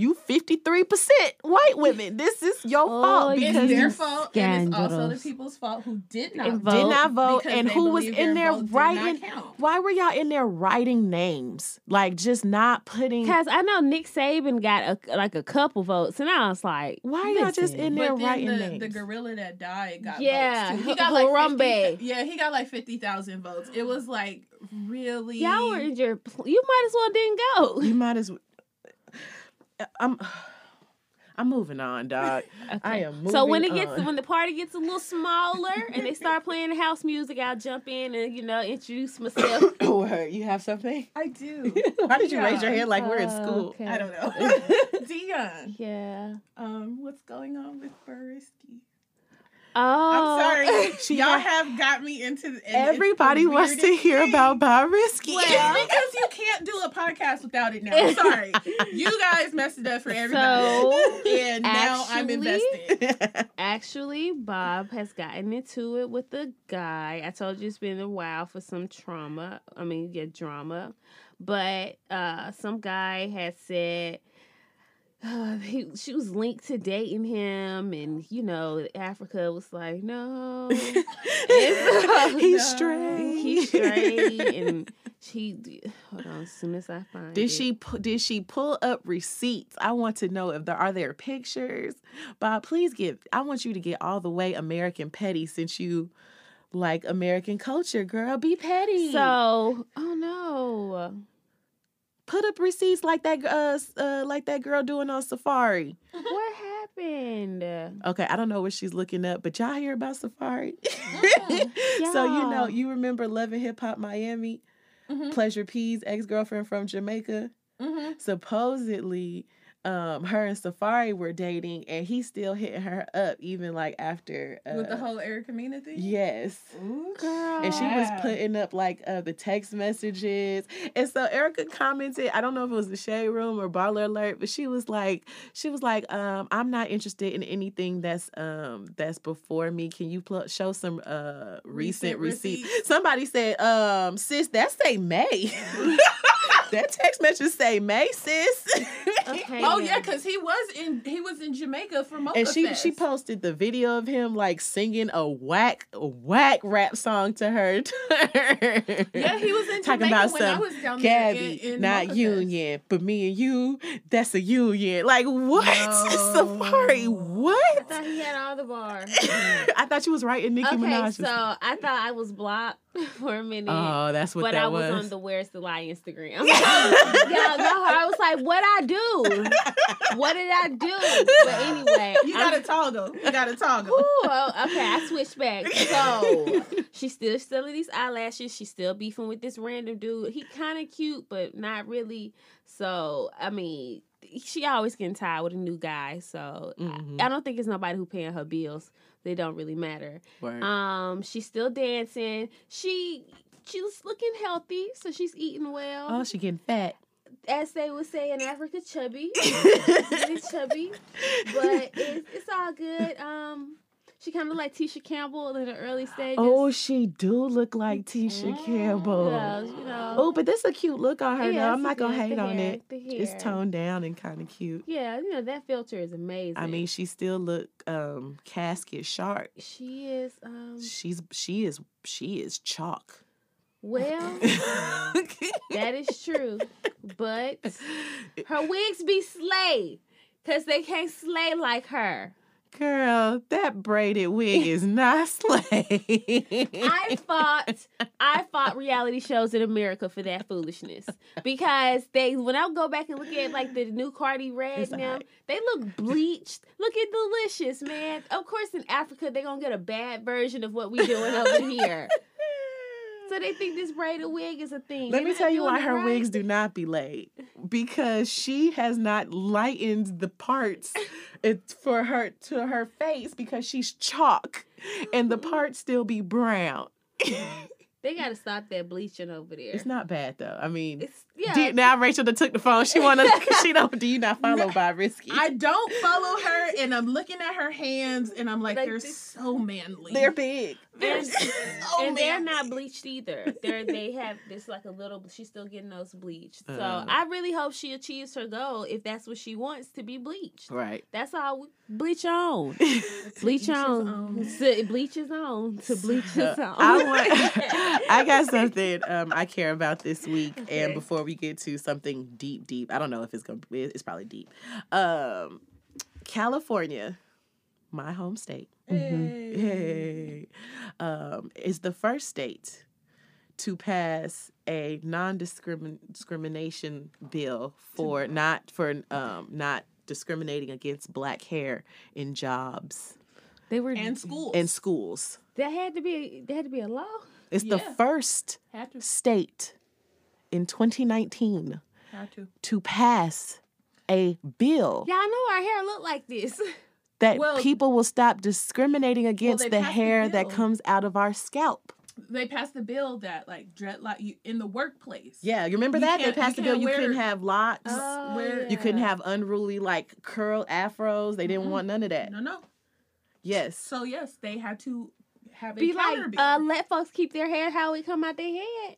You 53% white women. This is your Oh, fault it's It's because their you fault, and it's also the people's fault who did not vote. did not vote. And who was in there vote did not writing? Why were y'all in there writing names? Like just not putting. Cause I know Nick Saban got a, like a couple votes, and I was like, Why are y'all just in there But then writing the, names? the gorilla that died got Yeah, votes too. He got like Harambe. 50, yeah, he got like fifty thousand votes. It was like really Y'all were in your. You might as well didn't go. You might as well. I'm. I'm moving on, dog. I am moving So when it gets on. when the party gets a little smaller and they start playing house music, I'll jump in and you know introduce myself. Word, you have something? I do. Why did you raise your hand like we're in school? okay. I don't know. Dion, Yeah. um, what's going on with Bobrisky? Oh, I'm sorry, She y'all have got me into. the Everybody wants to hear thing. about Bobrisky. Well, because you can't do a podcast without it now. I'm sorry. You guys messed it up for everybody. So, and now I'm invested. Actually, Bob has gotten into it with a guy. I told you it's been a while for some trauma. I mean, yeah, drama. But uh some guy had said uh, he, she was linked to dating him, and you know, Africa was like, no, He's No. straight. he's straight, and she. Hold on, as soon as I find Did it. she did she pull up receipts? I want to know if there are there pictures. Bob, please give. I want you to get all the way American petty since you like American culture, girl. Be petty. So, oh no. Put up receipts like that uh, uh like that girl doing on Safaree. What happened? Okay, I don't know what she's looking up, but y'all hear about Safaree? so you know, Y'all. remember Love and Hip Hop Miami? Mhm. Pleasure P's ex girlfriend from Jamaica. hmm Supposedly, um, her and Safaree were dating, and he still hitting her up even like after. Uh, With the whole Erica Mena thing? yes. Ooh, Girl. And she was putting up like uh, the text messages. And so Erica commented, I don't know if it was the shade room or baller alert, but she was like, she was like, um, I'm not interested in anything that's um that's before me. Can you pl- show some uh recent, Recent receipts? receipts. Somebody said, um, sis, that say May. that text message say May, sis. Okay. Oh then. yeah, because he was in he was in Jamaica for Mocha And she Fest. she posted the video of him like singing a whack a whack rap song to her. Yeah, he was in talking Jamaica about when I was down there Gabby, in, in not Mocha Fest. union, but me and you, that's a union. Like what? No. Safaree, what? I thought he had all the bars. I thought you was writing Nicki okay, Minaj. so I thought I was blocked for a minute. oh, that's what but that I was, was. on the Where's the Lie Instagram. Know I was like, what I do? What did I do? But anyway, You I'm- got to toggle. You got to toggle. Ooh, oh, okay, I switched back. So she's still selling these eyelashes. She's still beefing with this random dude. He kind of cute, but not really. So I mean, she always getting tired with a new guy, so Mhm. I, I don't think it's nobody who paying her bills. They don't really matter. Word. Um, she's still dancing. She she's looking healthy, so she's eating well. oh, she getting fat. As they would say in Africa, chubby. Getting chubby, but it's, it's all good. Um, she kind of like Tisha Campbell in the early stages. oh, she do look like Tisha Campbell. yeah, you know. Oh, but this is a cute look on her Yeah, though. I'm not gonna hate The on hair, it. It's toned down and kind of cute. Yeah, you know that filter is amazing. I mean, she still look um casket sharp. she is. Um, She's she is she is chalk. well, that is true, but her wigs be slay, cause they can't slay like her. Girl, that braided wig is not slay. I fought I fought reality shows in America for that foolishness because they when I go back and look at like the new Cardi Red It's now alright. they look bleached looking delicious man of course in Africa they're gonna get a bad version of what we doing over here so they think this braided wig is a thing Let me tell you why her right. wigs do not be laid. Because she has not lightened the parts it's for her to her face because she's chalk and the parts still be brown. they gotta stop that bleaching over there It's not bad though. I mean, it's yeah do- now Rachel that took the phone. She wanna she don't do you not follow Bobrisky? I don't follow her, and I'm looking at her hands, and I'm like, Like they're this- so manly. They're big. They're and, so and they're not bleached either. They're they have this like a little. She's still getting those bleached. So Uh. I really hope she achieves her goal if that's what she wants to be bleached. Right. That's all. We, bleach on, bleach Bleach on, on. So, bleach is on to bleach is on. I want. I got something um, I care about this week, Okay. and before we get to something deep, deep, I don't know if it's gonna. be It's probably deep. Um, California, my home state, hey, um, is the first state to pass a non-discrimination bill for not for um, not discriminating against black hair in jobs they were and schools. in schools. That had to be. There had to be a law. It's the first state in 2019 had to. to pass a bill Y'all know our hair look like this. that Well- people will stop discriminating against they the passed the hair that comes out of our scalp. They passed the bill that like dreadlock you in the workplace. Yeah, you remember You that? They passed the bill you couldn't have locks. Oh, where You couldn't have unruly like curl afros. They didn't Mhm. want none of that. No, no. Yes. So yes, they had to have a Be like, uh, let folks keep their hair how it come out their head.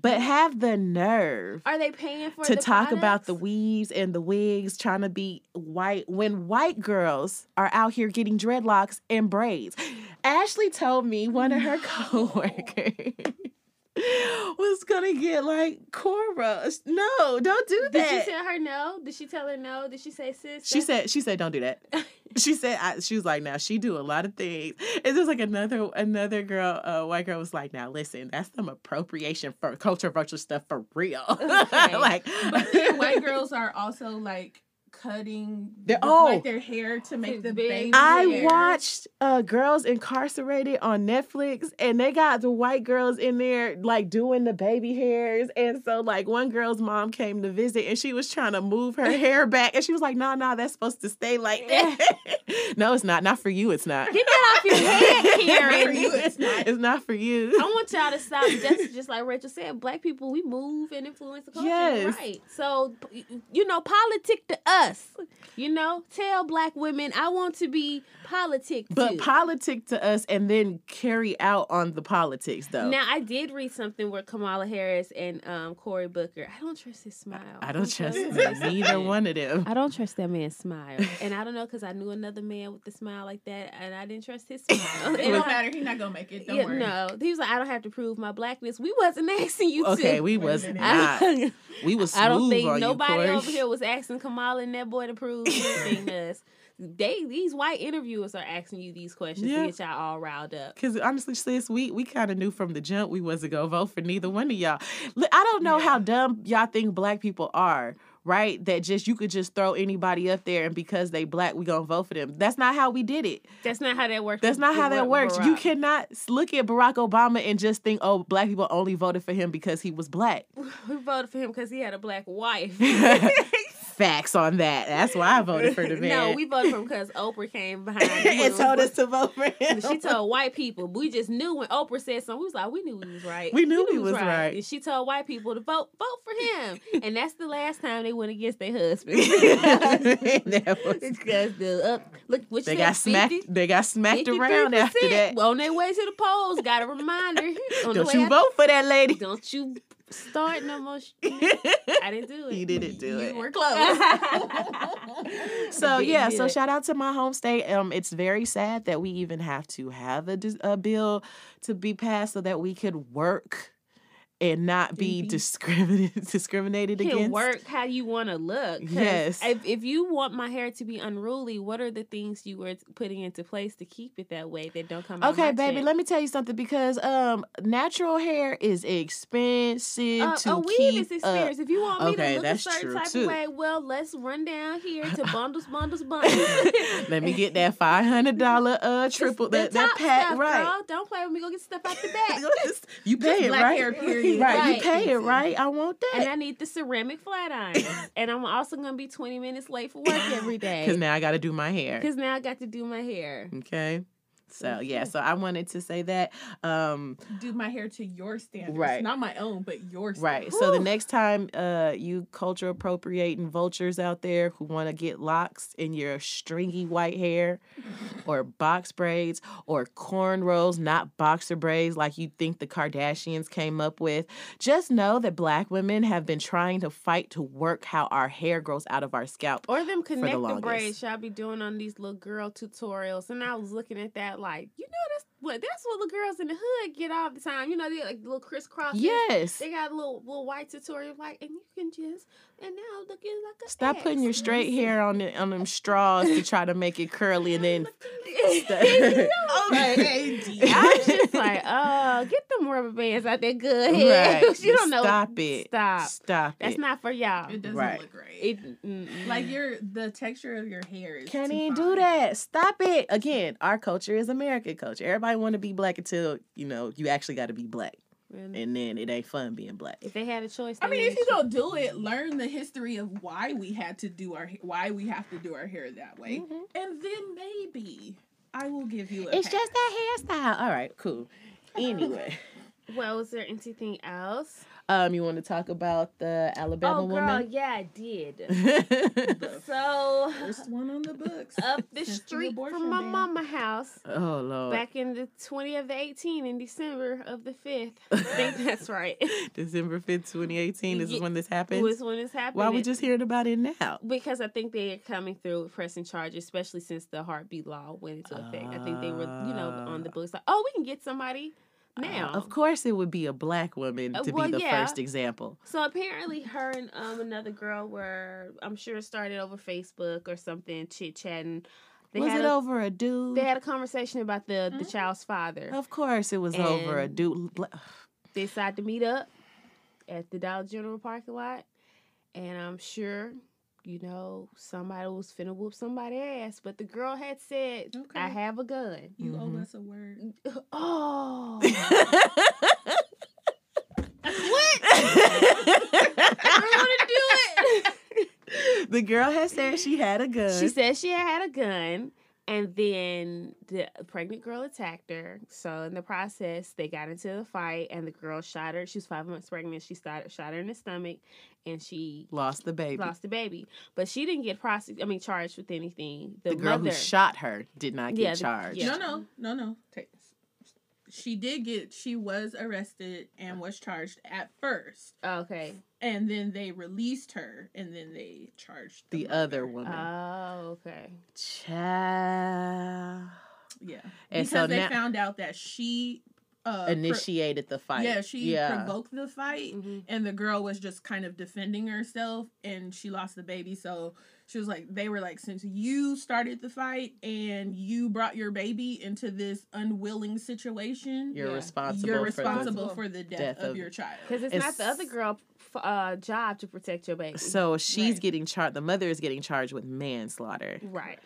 But have the nerve Are they paying for to talk about the weaves and the wigs trying to be white when white girls are out here getting dreadlocks and braids. Ashley told me one of her coworkers was gonna get like cornrows. No, don't do that. Did she tell her no? Did she tell her no? Did she say sis? she said she said don't do that. She said I, she was like now she do a lot of things. It's just like another another girl, uh, white girl was like now listen that's some appropriation for culture virtual stuff for real. Okay. like but then white girls are also like cutting They're- the- oh. like their hair to make the Big baby. I hair. watched uh, Girls Incarcerated on Netflix, and they got the white girls in there like doing the baby hairs. And so, like, one girl's mom came to visit, and she was trying to move her hair back, and she was like, "No, no, that's supposed to stay like that." no, it's not. Not for you. It's not. Get that off your head, Karen. For you, it's not. It's not for you. I want y'all to stop. Just, just like Rachel said, black people we move and influence the culture, Yes. right? So, you know, politic to us. You know, tell black women I want to be politic But too. politic to us, and then carry out on the politics, though. now, I did read something where Kamala Harris and um, Cory Booker. I don't trust his smile. I don't trust his neither one of them. I don't trust that man's smile, and I don't know because I knew another man with a smile like that, and I didn't trust his smile. It And don't matter. He's not gonna make it. Don't yeah, worry. no, he was like, I don't have to prove my blackness. We wasn't asking you Okay, to. we wasn't. I, We was smooth I don't think on nobody you, over here was asking Kamala and that boy to prove anything to us. They these white interviewers are asking you these questions Yeah. to get y'all all riled up. Cause honestly, sis, we we kind of knew from the jump we wasn't gonna vote for neither one of y'all. I don't know how dumb y'all think black people are, right? That just you could just throw anybody up there and because they black, we gonna vote for them. That's not how we did it. That's not how that works. That's not how that works. Barack. You cannot look at Barack Obama and just think, oh, black people only voted for him because he was black. We voted for him because he had a black wife. facts on that. That's why I voted for the man. No, we voted for him because Oprah came behind and told us to vote for him. She told white people. We just knew when Oprah said something. We was like, we knew he was right. We knew he was right. And she told white people to vote, vote for him. and that's the last time they went against their husband. Because the uh, look, what they got said, smacked. 50, They got smacked around 53%. after that. On their way to the polls, got a reminder. On Don't you vote for that lady? Don't you start no more. Sh- I didn't do it. You didn't do you it. were close. So yeah, so it. shout out to my home state. Um, it's very sad that we even have to have a, a bill to be passed so that we could work and not be discriminated discriminated can against. work how you want to look. Yes. If, if you want my hair to be unruly, what are the things you were putting into place to keep it that way that don't come out? Okay, baby, check? let me tell you something because um natural hair is expensive Uh, to a weave keep is experience. If you want me Okay, to look a certain type too. of way, well, let's run down here to bundles, bundles, bundles. Let me get that five hundred dollar uh triple that that pack stuff, right. Girl. Don't play with me. Go get stuff out the back. you pay it right. hair, period. Right, Right. you pay it right. I want that. and I need the ceramic flat iron. and I'm also gonna be 20 minutes late for work every day. because now I got to do my hair. Because now I got to do my hair. Okay. So yeah, so I wanted to say that. Um, Do my hair to your standards, Right. Not my own, but your standards. right. So the next time uh you culture appropriating vultures out there who want to get locks in your stringy white hair or box braids or cornrows, not boxer braids like you think the Kardashians came up with, just know that black women have been trying to fight to work how our hair grows out of our scalp. Or them connector longest. braids y'all be doing on these little girl tutorials. And I was looking at that like, you know, that's what that's what the girls in the hood get all the time. You know, they like little crisscross. Yes. They got a little little white tutorial like, and you can just and now look at like a Stop putting your straight hair on the, on them straws to try to make it curly and then Okay, oh, I was just like, oh, get them rubber bands out there good. Right. you don't know. Stop it. Stop. Stop That's it. not for y'all. It doesn't Right. look great. It, mm-mm. like your the texture of your hair is Can't even do that. Stop it. Again, our culture is American culture. Everybody want to be black until, you know, you actually got to be black. And And then it ain't fun being black. if they had a choice, I mean, if you don't do it, learn the history of why we had to do our why we have to do our hair that way, Mhm. and then maybe I will give you a. It's pass. just that hairstyle. All right, cool. Anyway, Well, was there anything else? um, you want to talk about the Alabama oh, girl, woman? yeah, I did. So first one on the books. up the Since the street from my ban. mama house, oh Lord. back in the 20 of the 18 in December of the 5th. I think that's right. December fifth, twenty eighteen. This is when this happened. was when it's happening. Why we just hearing about it now? because I think they are coming through with pressing charges, especially since the heartbeat law went into effect. I think they were, you know, on the books like, oh, we can get somebody now. Uh, of course, it would be a black woman Uh, to well, be the yeah. first example. So apparently, her and um another girl were, I'm sure, it started over Facebook or something, chit chatting. They was it a, over a dude? They had a conversation about the the Mhm. child's father. of course, it was over a dude. They decided to meet up at the Dollar General parking lot, and I'm sure. You know, somebody was finna whoop somebody's ass, but the girl had said, Okay. "I have a gun." You Mhm. owe us a word. Oh, what? I want to do it. the girl had said she had a gun. She said she had a gun, and then the pregnant girl attacked her. So in the process, they got into the fight, and the girl shot her. She was five months pregnant. She started shot her in the stomach, and she lost the baby. lost the baby. But she didn't get prosec- I mean, charged with anything. The, the girl mother, who shot her did not get Yeah, the- charged. yeah. No, no, no, no. Take- She did get. She was arrested and was charged at first, Oh, okay. and then they released her, and then they charged The mother. other woman. Oh, okay. Child. Yeah, And because so they now found out that she uh, initiated the fight. yeah, she yeah. provoked the fight, hmm and the girl was just kind of defending herself, and she lost the baby. So she was like, they were like, since you started the fight and you brought your baby into this unwilling situation, You're Yeah. responsible. you're for responsible the- for the death, death of, of- your child. Because it's, not the other girl uh, job to protect your baby. So she's Right. getting charged. The mother is getting charged with manslaughter. Right.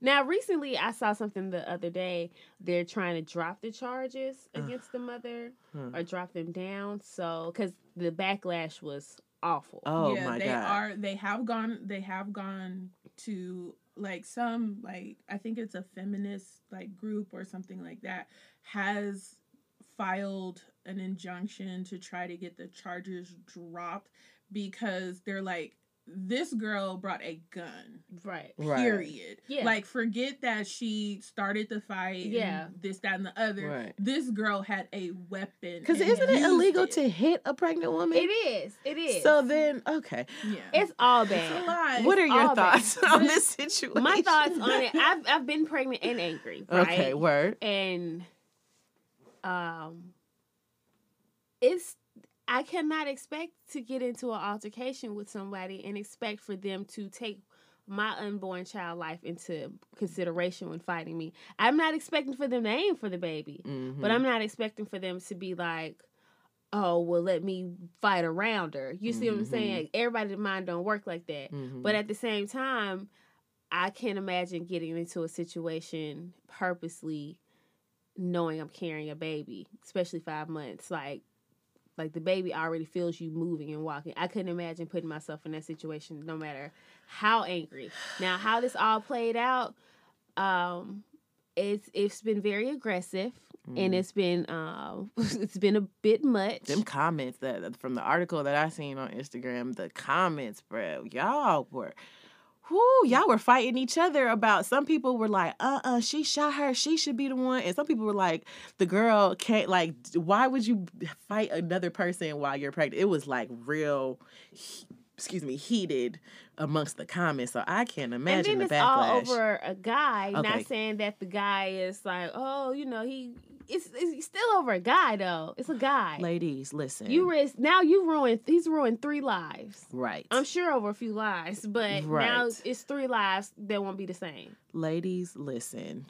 Now, recently, I saw something the other day. They're trying to drop the charges Ugh. against the mother Hmm. or drop them down. So, because the backlash was awful. Oh yeah, my they god. are. They have gone. They have gone to like some like I think it's a feminist like group or something like that has filed an injunction to try to get the charges dropped because they're like this girl brought a gun Right. Right. period Yeah. like forget that she started the fight Yeah. this that and the other Right. this girl had a weapon Because isn't it illegal it. to hit a pregnant woman? It is. It is. So then, okay. yeah it's all it's a bad. lie. What are your all bad. thoughts on this situation? My thoughts on it. I've I've been pregnant and angry. Right? Okay, word. and um it's I cannot expect to get into an altercation with somebody and expect for them to take my unborn child life into consideration when fighting me. I'm not expecting for them to aim for the baby, Mhm. but I'm not expecting for them to be like, "Oh, well, let me fight around her." You see what I'm Mhm. saying? Everybody's mind don't work like that. Mhm. But at the same time, I can't imagine getting into a situation purposely knowing I'm carrying a baby, especially five months. Like, like the baby already feels you moving and walking. I couldn't imagine putting myself in that situation, no matter how angry. Now, how this all played out, um, it's it's been very aggressive and it's been um it's been a bit much. them comments that from the article that I seen on Instagram, the comments, bro, y'all were. Whoo, y'all were fighting each other about some people were like, uh uh she shot her, she should be the one. And some people were like, the girl can't like why would you fight another person while you're pregnant? It was like real excuse me, heated amongst the comments. So I can't imagine and then the it's all over a guy. Okay. Not saying that the guy is like, oh, you know, he. It's, it's still over a guy though. It's a guy. Ladies, listen. you risk now. You ruined. He's ruined three lives. right. I'm sure over a few lives, but now it's three lives that won't be the same. Ladies, listen.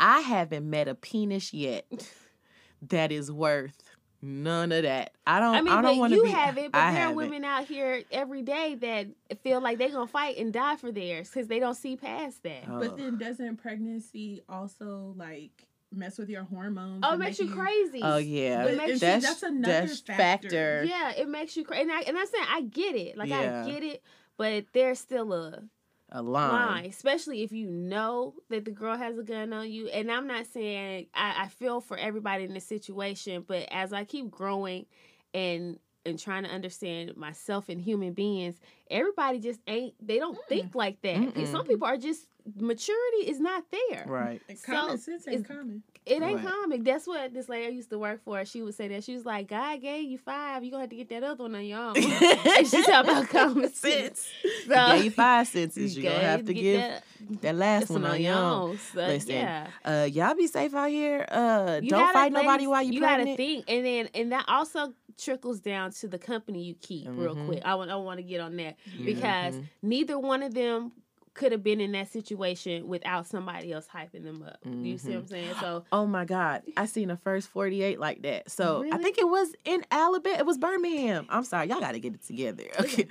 I haven't met a penis yet that is worth none of that. I don't. I I, mean, don't want but to you be. have it. But I there are haven't. women out here every day that feel like they're gonna fight and die for theirs because they don't see past that. Oh. But then doesn't pregnancy also like mess with your hormones? Oh, it makes you crazy. Oh yeah, It makes you- that's that's another that's factor. Yeah, it makes you crazy. And, I, and I'm saying I get it. Like Yeah. I get it, but there's still a a line. line, especially if you know that the girl has a gun on you. And I'm not saying I, I feel for everybody in this situation, but as I keep growing and and trying to understand myself and human beings, everybody just ain't. They don't think like that. Mm-mm. Some people are just maturity is not there. Right. And So, common sense ain't it's- common. It ain't Right. common. That's what this lady I used to work for. She would say that she was like, "God gave you five. You're gonna have to get that other one on your own." and she talk about common sense. So, Gave you five senses. You're gonna have to get give that, that, last one on your own. own. So, Listen, yeah. Uh, y'all be safe out here. Uh, don't gotta- fight nobody while you you pregnant. gotta think, and then and that also trickles down to the company you keep. Real Mhm. quick, I want I want to get on that Yeah. because Mhm. neither one of them could have been in that situation without somebody else hyping them up. You see what Mm-hmm. I'm saying? So Oh my God. I seen a first 48 like that. So I think it was in Alabama. It was Birmingham. I'm sorry. Y'all got to get it together. Okay.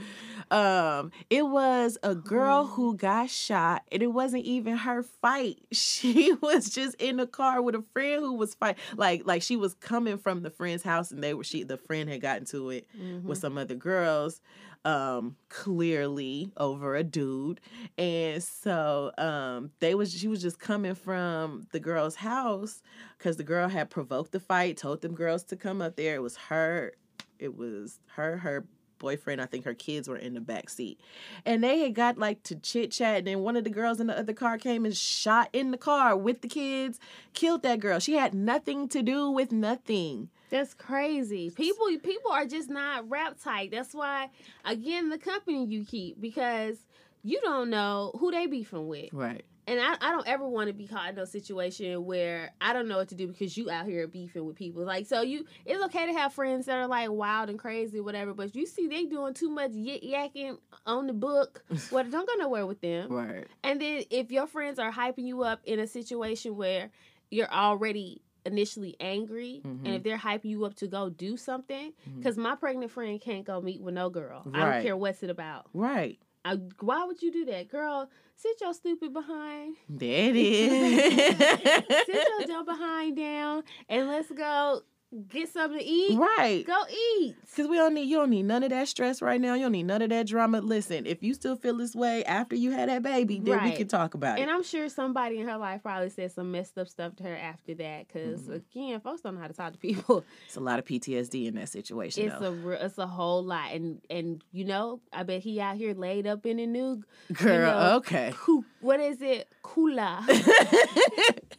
Um, it was a girl who got shot and it wasn't even her fight. She was just in the car with a friend who was fight like like she was coming from the friend's house and they were she the friend had gotten to it mhm. with some other girls um clearly over a dude. And so um they was she was just coming from the girl's house because the girl had provoked the fight told them girls to come up there. It was her it was her her boyfriend. I think her kids were in the back seat. And they had got like to chit chat and then one of the girls in the other car came and shot in the car with the kids killed that girl. She had nothing to do with nothing That's crazy. People people are just not rap tight. That's why again the company you keep because you don't know who they beefing with. right And I, I don't ever want to be caught in a situation where I don't know what to do because you out here beefing with people. Like so you it's okay to have friends that are like wild and crazy whatever, but you see they doing too much yik yakking on the book. Well, don't go nowhere with them. right And then if your friends are hyping you up in a situation where you're already initially angry Mhm. and if they're hyping you up to go do something because my pregnant friend can't go meet with no girl. I don't care what's it about. Right. I, why would you do that? Girl sit your stupid behind. There it is. sit your dumb behind down and let's go get something to eat. Right. Go eat. Cause we don't need you don't need none of that stress right now. You don't need none of that drama. Listen, if you still feel this way after you had that baby, then we can talk about And it. And I'm sure somebody in her life probably said some messed up stuff to her after that. Because Mhm. again, folks don't know how to talk to people. It's a lot of PTSD in that situation. It's though. a it's a whole lot, and and you know, I bet he out here laid up in a new Girl, know, okay. Ku- what is it? Kula.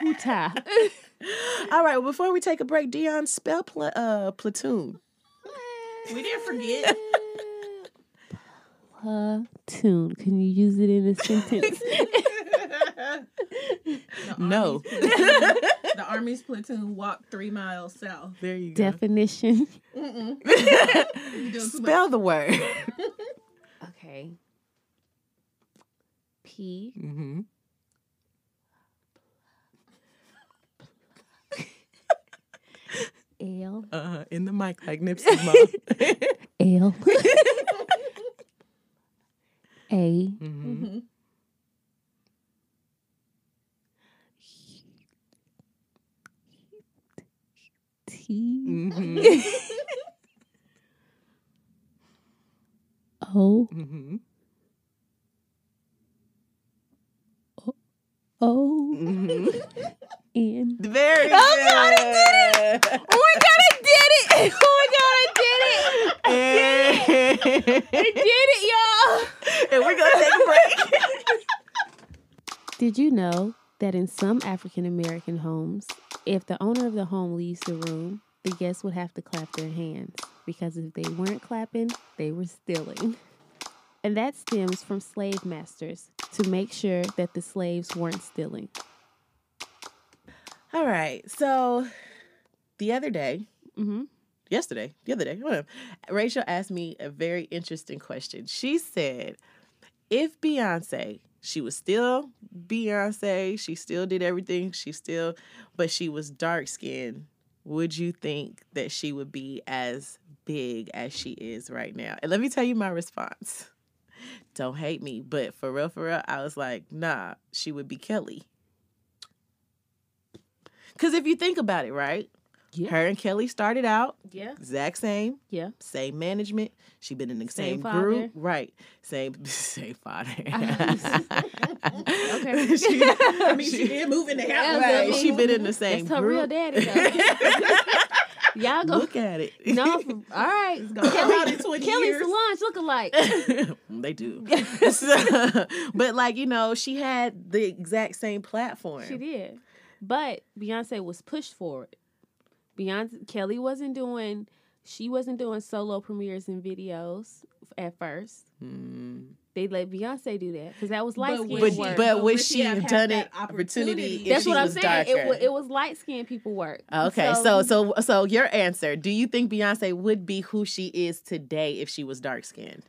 Puta. All right. Well, before we take a break, Dion, spell pla- uh, platoon. We didn't forget. Platoon. Can you use it in a sentence? The No. Platoon- the Army's platoon walked three miles south. There you go. Definition. Spell the word. Okay. P mm-hmm. L Uh, in the mic like Nipsey mom. L A mm-hmm. Mhm. T Mm-hmm. O Mm-hmm. O Mm-hmm. Very Oh, good. God, I did it! Oh my god, I did it! Oh my god, I did it! Oh I did it, y'all! and we're gonna take a break. Did you know that in some African American homes, if the owner of the home leaves the room, the guests would have to clap their hands because if they weren't clapping, they were stealing. And that stems from slave masters to make sure that the slaves weren't stealing. All right. So the other day, Mm-hmm. yesterday, the other day, whatever, Rachel asked me a very interesting question. She said, if Beyonce, she was still Beyonce, she still did everything, she still, but she was dark skinned, would you think that she would be as big as she is right now? And let me tell you my response. Don't hate me, but for real, for real, I was like, nah, she would be Kelly. Because if you think about it, right? Yeah. Her and Kelly started out Yeah. exact same, Yeah. same management. She been in the Same same, father. group, right? Same, same father. Okay. she, I mean, she did move in the house. Right. She been in the same That's her real daddy, though. Y'all go. Look at it. No, all right. gonna come out in 20 Kelly years. Solange look alike. they do. So- but like you know, she had the exact same platform. She did. But Beyonce was pushed for it. Beyonce Kelly wasn't doing she wasn't doing solo premieres and videos at first. Mm. They let Beyonce do that because that was light But skinned would But, she- but But would would she she have have done it that opportunity opportunity? if That's she what I'm was saying. It was, it was light skinned people work. Okay, so so so your answer: Do you think Beyonce would be who she is today if she was dark skinned?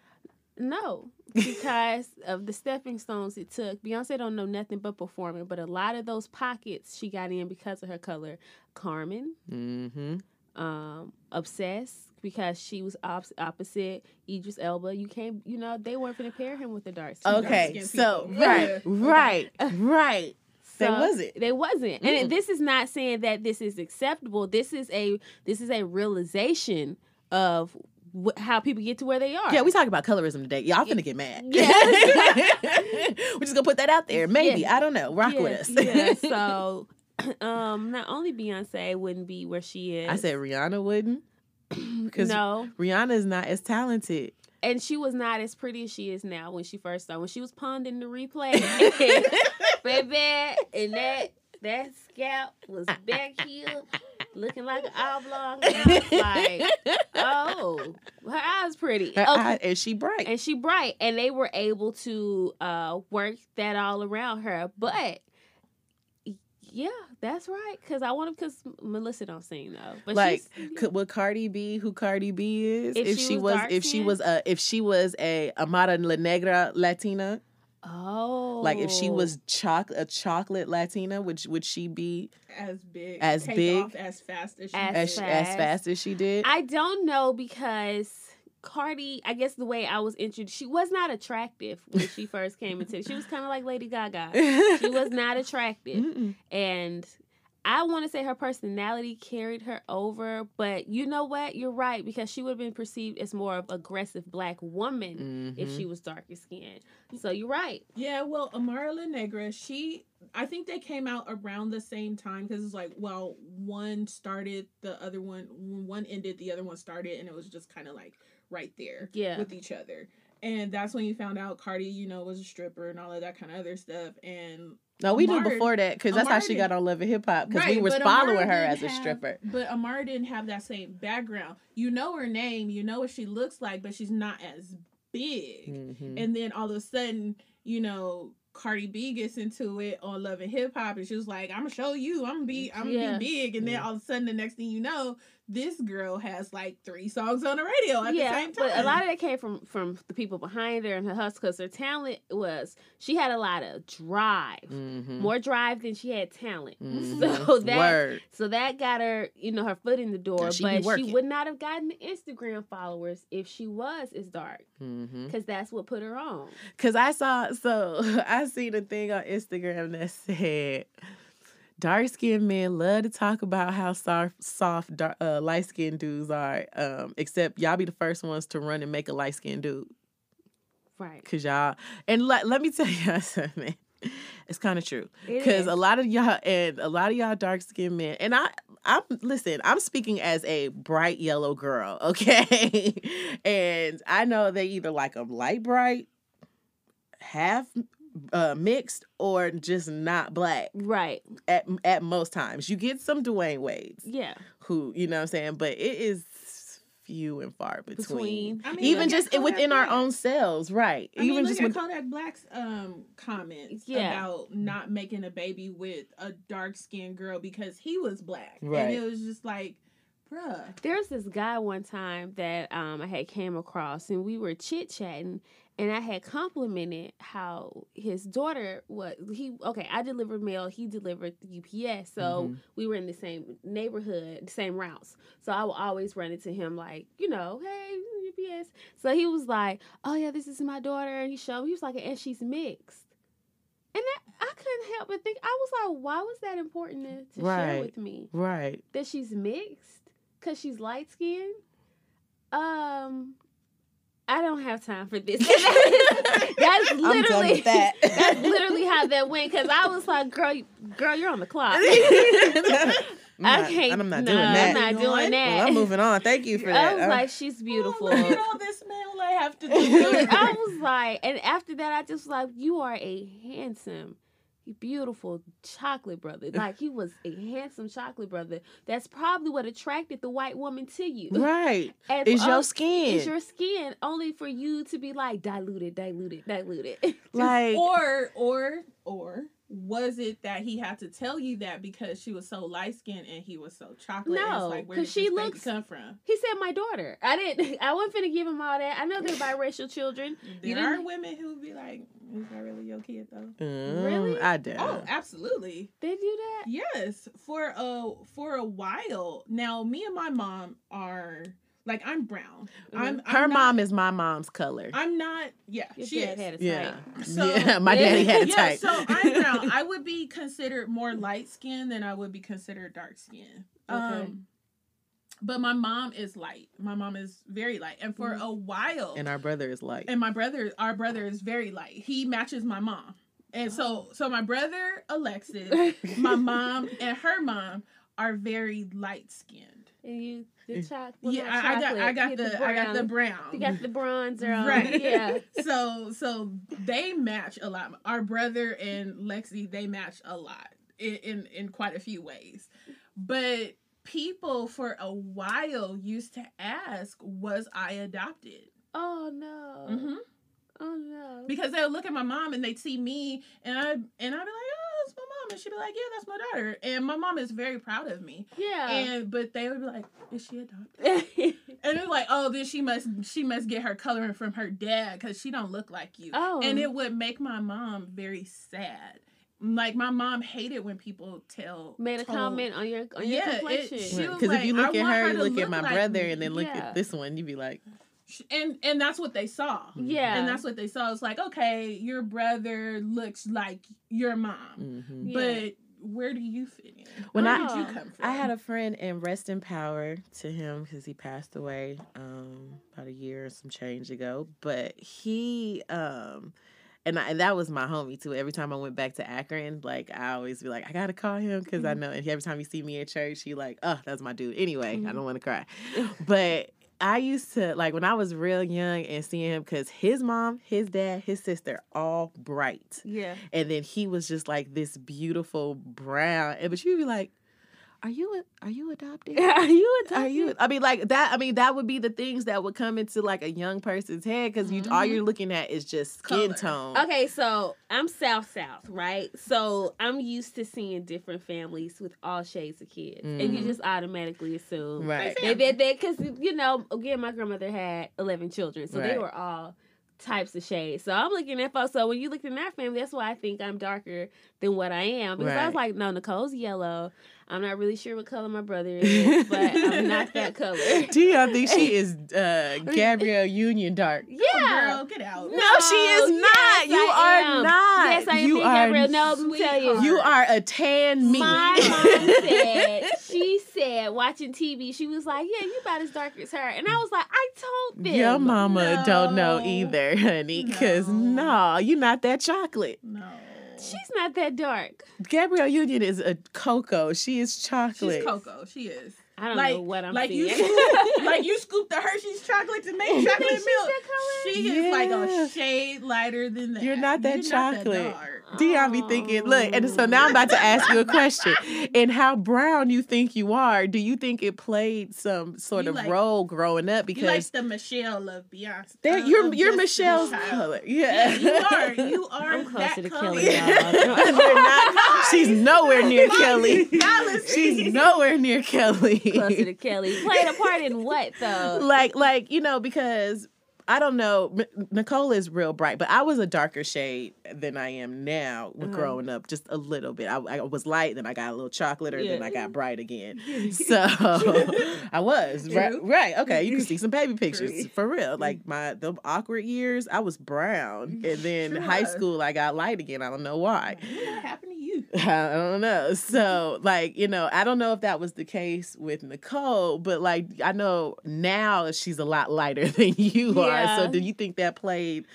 No, because of the stepping stones it took. Beyonce don't know nothing but performing, but a lot of those pockets she got in because of her color. Carmen, Mm-hmm. um, obsessed because she was op- opposite Idris Elba. You can't, you know, they weren't going to pair him with the dark skin. Okay, dark-skinned so right, right, right. They wasn't. They wasn't. Mm-mm. And this is not saying that this is acceptable. This is a this is a realization of wh- how people get to where they are. Yeah, we talk about colorism today. Y'all finna get mad. Yeah. We're just gonna put that out there. Maybe Yeah. I don't know. Rock yeah, with us. yeah. So, um, not only Beyonce wouldn't be where she is. I said Rihanna wouldn't because no, Rihanna is not as talented. and she was not as pretty as she is now when she first started. When she was Pon de Replay, baby, and that that scalp was back here looking like an oblong. And I was like, oh, her eyes pretty. Her Okay. eye- and she bright. and she bright and they were able to uh work that all around her but yeah that's right because i want to because melissa don't sing though but like, she's could would Cardi be who Cardi B is If she was if she was a if she was a Amara La Negra Latina? Oh Like if she was oh. choc a chocolate Latina, would would she be as big, As take big? off as fast as she As did. as as fast. fast as she did? i don't know because Cardi, I guess the way I was introduced, she was not attractive when she first came into. She was kind of like Lady Gaga. She was not attractive, Mm-mm. and I want to say her personality carried her over, but you know what? You're right because she would have been perceived as more of aggressive black woman if Mhm. she was darker skinned. So you're right. Yeah, well, Amara La Negra, she, I think they came out around the same time because it's like, well, one started, the other one, one ended, the other one started, and it was just kind of like right there Yeah. with each other. And that's when you found out Cardi, you know, was a stripper and all of that kind of other stuff. And No, we knew before that because that's how she got on Love and Hip Hop because we Right, was but Amara following her as a have- stripper. But Amara didn't have that same background. You know her name, you know what she looks like, but she's not as big. Mhm. And then all of a sudden, you know, Cardi B gets into it on Love and Hip Hop, and she was like, "I'm gonna show you, I'm gonna be, I'm gonna Yeah. be big." And then all of a sudden, the next thing you know, this girl has like three songs on the radio at yeah, the same time. but a lot of that came from from the people behind her and her hustle because her talent was she had a lot of drive, Mhm. more drive than she had talent. Mhm. So that Word. so that got her, you know, her foot in the door. She but she would not have gotten the Instagram followers if she was as dark because that's what put her on. Cause I saw so I seen a thing on Instagram that said dark skinned men love to talk about how soft soft dark, uh, light skinned dudes are. Um, except y'all be the first ones to run and make a light skinned dude. Right. Cause y'all and let, let me tell y'all something. It's kind of true. Because a lot of y'all and a lot of y'all dark skinned men, and I, I'm listen. I'm speaking as a bright yellow girl, okay, and I know they either like them light bright, half uh, mixed, or just not black. Right. At at most times, you get some Dwyane Wades Yeah. who you know what I'm saying, but it is few and far between. Between. I mean, Even just Kodak within our Black. own selves, right? I mean, Even look just at with Kodak Black's um comments Yeah. about not making a baby with a dark skinned girl because he was black, Right. and it was just like, bruh. There's this guy one time that um, I had came across, and we were chit chatting, and I had complimented how his daughter was. He okay, I delivered mail, he delivered the UPS, so Mhm. we were in the same neighborhood, the same routes. So I would always run into him like, you know, hey UPS. So he was like, oh yeah, this is my daughter, and he showed me. He was like, and she's mixed. And that, I couldn't help but think I was like, why was that important to, to share with me? right. that she's mixed because she's light skinned. Um, I don't have time for this. that's I'm done literally with that. that's literally how that went. Because I was like, girl, girl, you're on the clock. I'm I not- can't. I'm not no, doing that. I'm not Moving on. doing that. Well, I'm moving on. Thank you for that. I that. was Uh, like, she's beautiful. Oh, look at all this mail I have to do. I was like, and after that, I just was like, you are a handsome, beautiful chocolate brother. Like he was a handsome chocolate brother. That's probably what attracted the white woman to you. right. And It's your skin. It's your skin, only for you to be like diluted, diluted, diluted. like or or or was it that he had to tell you that because she was so light skinned and he was so chocolate? and it's No, like, where 'cause did she this looks- come from? he said my daughter. I didn't. I wasn't finna give him all that. I know they're biracial children. You There are women who be like, "Is that really your kid though?" mm, Really? I doubt. Oh, absolutely. They do that. Yes, for a for a while now. Me and my mom are like I'm brown. I'm, I'm Her not- mom is my mom's color. I'm not. Yeah, Your she dad is. had a yeah. type. So- yeah. My daddy had a yeah, type. so I'm brown. I would be considered more light skinned than I would be considered dark skinned. Okay. Um, but my mom is light. My mom is very light, and for Mhm. a while, and our brother is light. and my brother, our brother is very light. He matches my mom, and so so my brother Alexis, my mom, and her mom are very light skinned. And you, the chocolate. Yeah, I, I got. I got You the, I got the brown. You got the bronzer on. right Yeah. so so they match a lot our brother and lexi they match a lot in in, in quite a few ways but people for a while used to ask was i adopted Oh no. Mm-hmm. Oh no. because they'll look at my mom and they'd see me and i and i'd be like that's my mom and she'd be like yeah that's my daughter and my mom is very proud of me yeah. and but they would be like is she adopted and they're like oh then she must she must get her coloring from her dad because she don't look like you oh. and it would make my mom very sad. Like my mom hated when people tell made a told- comment on your on your Yeah, it- complexion. she was Because if like, you look I at her, her you to look at my like brother, me. and then look Yeah. at this one, you'd be like, and and that's what they saw. yeah. And that's what they saw. It's like, okay, your brother looks like your mom, mm-hmm. Yeah. but where do you fit in? When where I- did you come from? I had a friend and rest in power to him because he passed away um, about a year and some change ago. But he, um, and, I, and that was my homie too. Every time I went back to Akron, like I always be like, I gotta call him because I know. And every time you see me at church, he like, oh, that's my dude. Anyway, I Mhm. don't want to cry, but. I used to like when I was real young and seeing him because his mom, his dad, his sister, all bright Yeah. and then he was just like this beautiful brown. And but you'd be like, "Are you are you adopted? Are you a Are you?" I mean, like that. I mean, that would be the things that would come into like a young person's head because you all Mhm. you're looking at is just skin Color. tone. Okay, so I'm South South, right? So I'm used to seeing different families with all shades of kids, and you Mhm. just automatically assume Right. they they they because you know again my grandmother had 11 children, so they were all types of shades. So I'm looking at folks. So when you look in that family, that's why I think I'm darker than what I am because I was like, no, Nicole's yellow. I'm not really sure what color my brother is, but I'm not that color. Dion think she is uh, Gabrielle Union dark. Yeah. Oh, girl, get out. No, she is yes, not. You I are am. not. Yes, I am. You Big are- Gabrielle. No, let me tell you. You are a tan me. My mom said she said watching TV, she was like, "Yeah, you about as dark as her," and I was like, "I told them." Your mama don't know either, honey. Cause No. no, you're not that chocolate. No. She's not that dark. Gabrielle Union is a cocoa. She is chocolate. She's Coco. She is. I don't Like- know what I'm like seeing. you, scoop, like you scoop the Hershey's chocolate to make chocolate think she's milk. She is like a shade lighter than that. You're not that You're chocolate. dark. Dion be thinking, look, and so now I'm about to ask you a question. And how brown you think you are? Do you think it played some sort You of like- role growing up? Because You like Because the Michelle of Beyonce. there, uh, you're of you're Destiny's Michelle's Child. color. Yeah, Yeah, you are. You are I'm closer that to color. Kelly, y'all. Not- she's nowhere near Kelly. She's nowhere near Kelly. Closer to Kelly. Playing a part in what though? like like you know because I don't know. M- Nicole is real bright, but I was a darker shade than I am now with Uh-huh. growing up, just a little bit. I, I was light, then I got a little chocolate, or then I got bright again. So I was right. Right. Okay. You can see some baby pictures for real. Like my the awkward years, I was brown, and then high school I got light again. I don't know why. What happened to you? I don't know. So, like, you know, I don't know if that was the case with Nicole, but like, I know now she's a lot lighter than you are. Yeah. So, do you think that played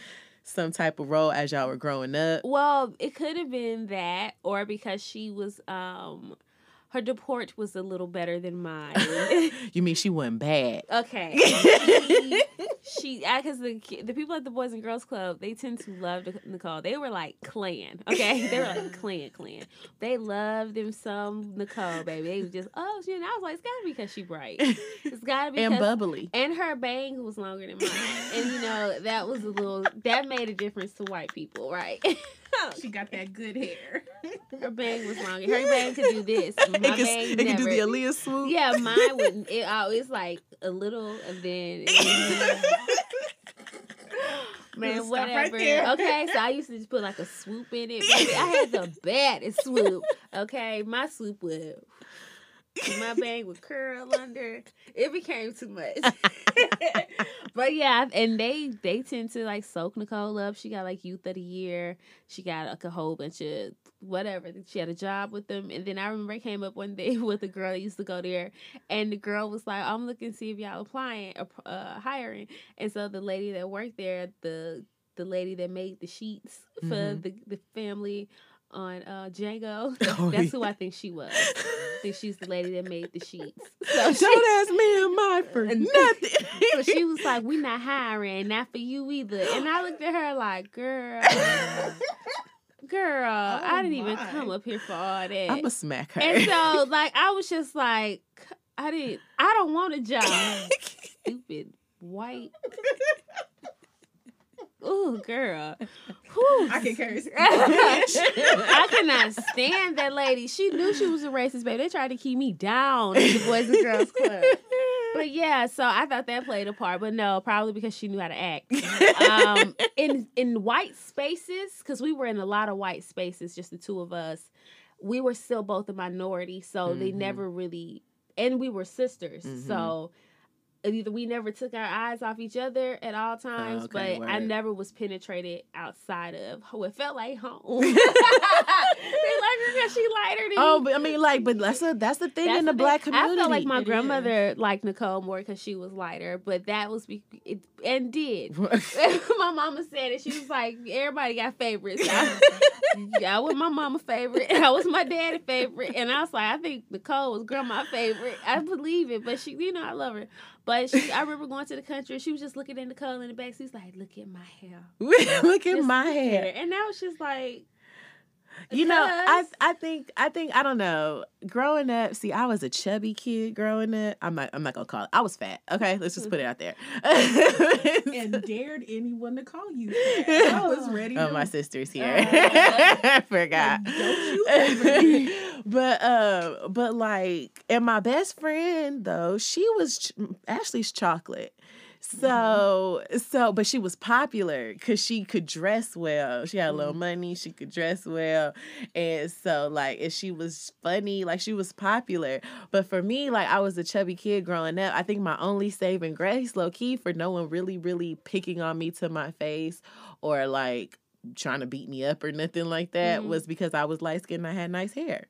some type of role as y'all were growing up? Well, it could have been that, or because she was um her deport was a little better than mine. You mean she wasn't bad? okay. She, she because the the people at the Boys and Girls Club they tend to love Nicole. They were like clan, okay? They were like clan, clan. They loved them some Nicole, baby. They was just oh shit. And I was like, it's gotta be because she bright. It's gotta be and bubbly. and her bang was longer than mine, and you know that was a little that made a difference to white people, right? She got that good hair. her bang was longer. Her bang could do this. My It can, bang it can do the never. Aaliyah swoop. Yeah, mine wouldn't. It oh, always like a little, and then man, right whatever. there. okay, so I used to just put like a swoop in it. Baby. I had the baddest swoop. Okay, my swoop would. My bang would curl under. It became too much. but yeah, and they they tend to like soak Nicole up. She got like youth of the year. She got like a whole bunch of whatever. She had a job with them, and then I remember I came up one day with a girl that used to go there, and the girl was like, "I'm looking to see if y'all applying or uh, hiring." And so the lady that worked there, the the lady that made the sheets for Mhm. the the family on uh Django, Oh, that's yeah. who I think she was. I think she's the lady that made the sheets. So she, Don't ask me and mine for nothing. so she was like, "We not hiring, not for you either." And I looked at her like, "Girl, girl, I didn't even come up here for all that." I'm a smack her. and so, like, I was just like, "I didn't. I don't want a job." Stupid white. Ooh, girl. Whew. I can curse. I cannot stand that lady. She knew she was a racist, baby. They tried to keep me down in the Boys and Girls Club. But yeah, so I thought that played a part, but no, probably because she knew how to act. Um, in in white spaces, because we were in a lot of white spaces, just the two of us. We were still both a minority, so they Mhm. never really, and we were sisters, Mhm. so either we never took our eyes off each other at all times, okay, but I never was penetrated outside of what felt like home. they like her because she lighter than Oh, but I mean, like, but that's a that's the thing That's in the thing. black community. I felt like my It grandmother liked Nicole more because she was lighter, but that was be- it, and did. my mama said it. She was like, everybody got favorites. I, I was my mama favorite. I was my daddy favorite, and I was like, I think Nicole was grandma favorite. I believe it, but she, you know, I love her. But she, I remember going to the country. and She was just looking at color in the back. She's like, "Look at my hair. Look at Just my look at hair. And now just like, You know, I I think I think I don't know. Growing up, see, I was a chubby kid growing up. I'm not I'm not gonna call it. I was fat. Okay, let's just put it out there. and dared anyone to call you. that. I was ready. Oh, to my sister's here. Uh, I forgot. Like, don't you but uh, but like, and my best friend though, she was ch- Ashley's chocolate. So so, but she was popular because she could dress well. She had a little money. She could dress well, and so like, and she was funny. Like she was popular. But for me, like I was a chubby kid growing up. I think my only saving grace, low key, for no one really really picking on me to my face or like trying to beat me up or nothing like that Mhm. was because I was light skinned I had nice hair.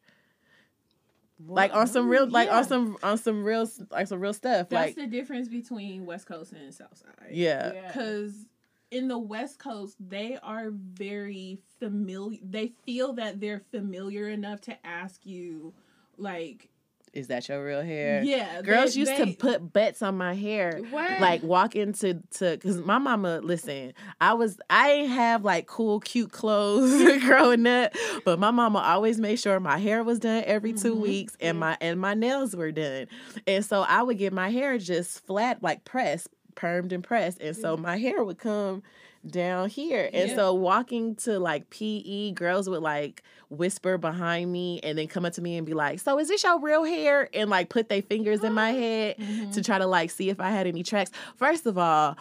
Like on some real like Yeah. on some on some real like some real stuff. That's like the difference between West Coast and South Side. yeah. Because in the West Coast, they are very familiar. They feel that they're familiar enough to ask you, like, Is that your real hair? yeah. Girls they- used they- to put bets on my hair. what? Like walk into to because my mama listen, I was I ain't have like cool, cute clothes growing up, but my mama always made sure my hair was done every 2 Mhm. weeks and my and my nails were done. And so I would get my hair just flat, like pressed, permed and pressed. And so my hair would come down here. And Yeah. so walking to like PE, girls would like whisper behind me and then come up to me and be like, So is this your real hair? And like put their fingers in my head Mhm. to try to like see if I had any tracks. First of all,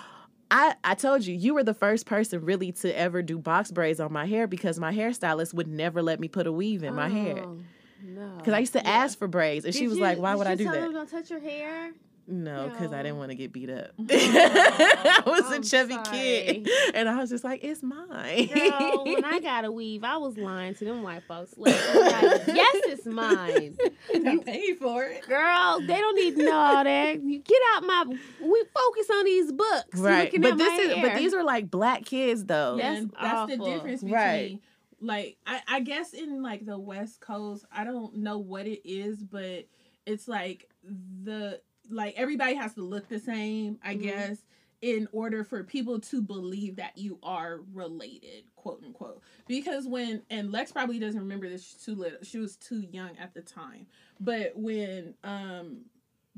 I, I told you you were the first person really to ever do box braids on my hair because my hairstylist would never let me put a weave in my hair. Oh, No. Because I used to Yeah. ask for braids and she was you- like, "Why did would I do that?" don't touch your hair. No, because I didn't want to get beat up. Oh, I was a I'm chubby kid, and I was just like, "It's mine." Girl, when I got a weave, I was lying to them white folks. Like, like, yes, it's mine. I paid for it. Girl, they don't need to know all that. You get out my. We focus on these books. Right, but this is hair. but these are like black kids though. Yeah. and That's that's the difference between Right. like I, I guess in like the west coast i don't know what it is but it's like the like everybody has to look the same i Mhm. guess in order for people to believe that you are related quote unquote because when and lex probably doesn't remember this she's too little she was too young at the time but when um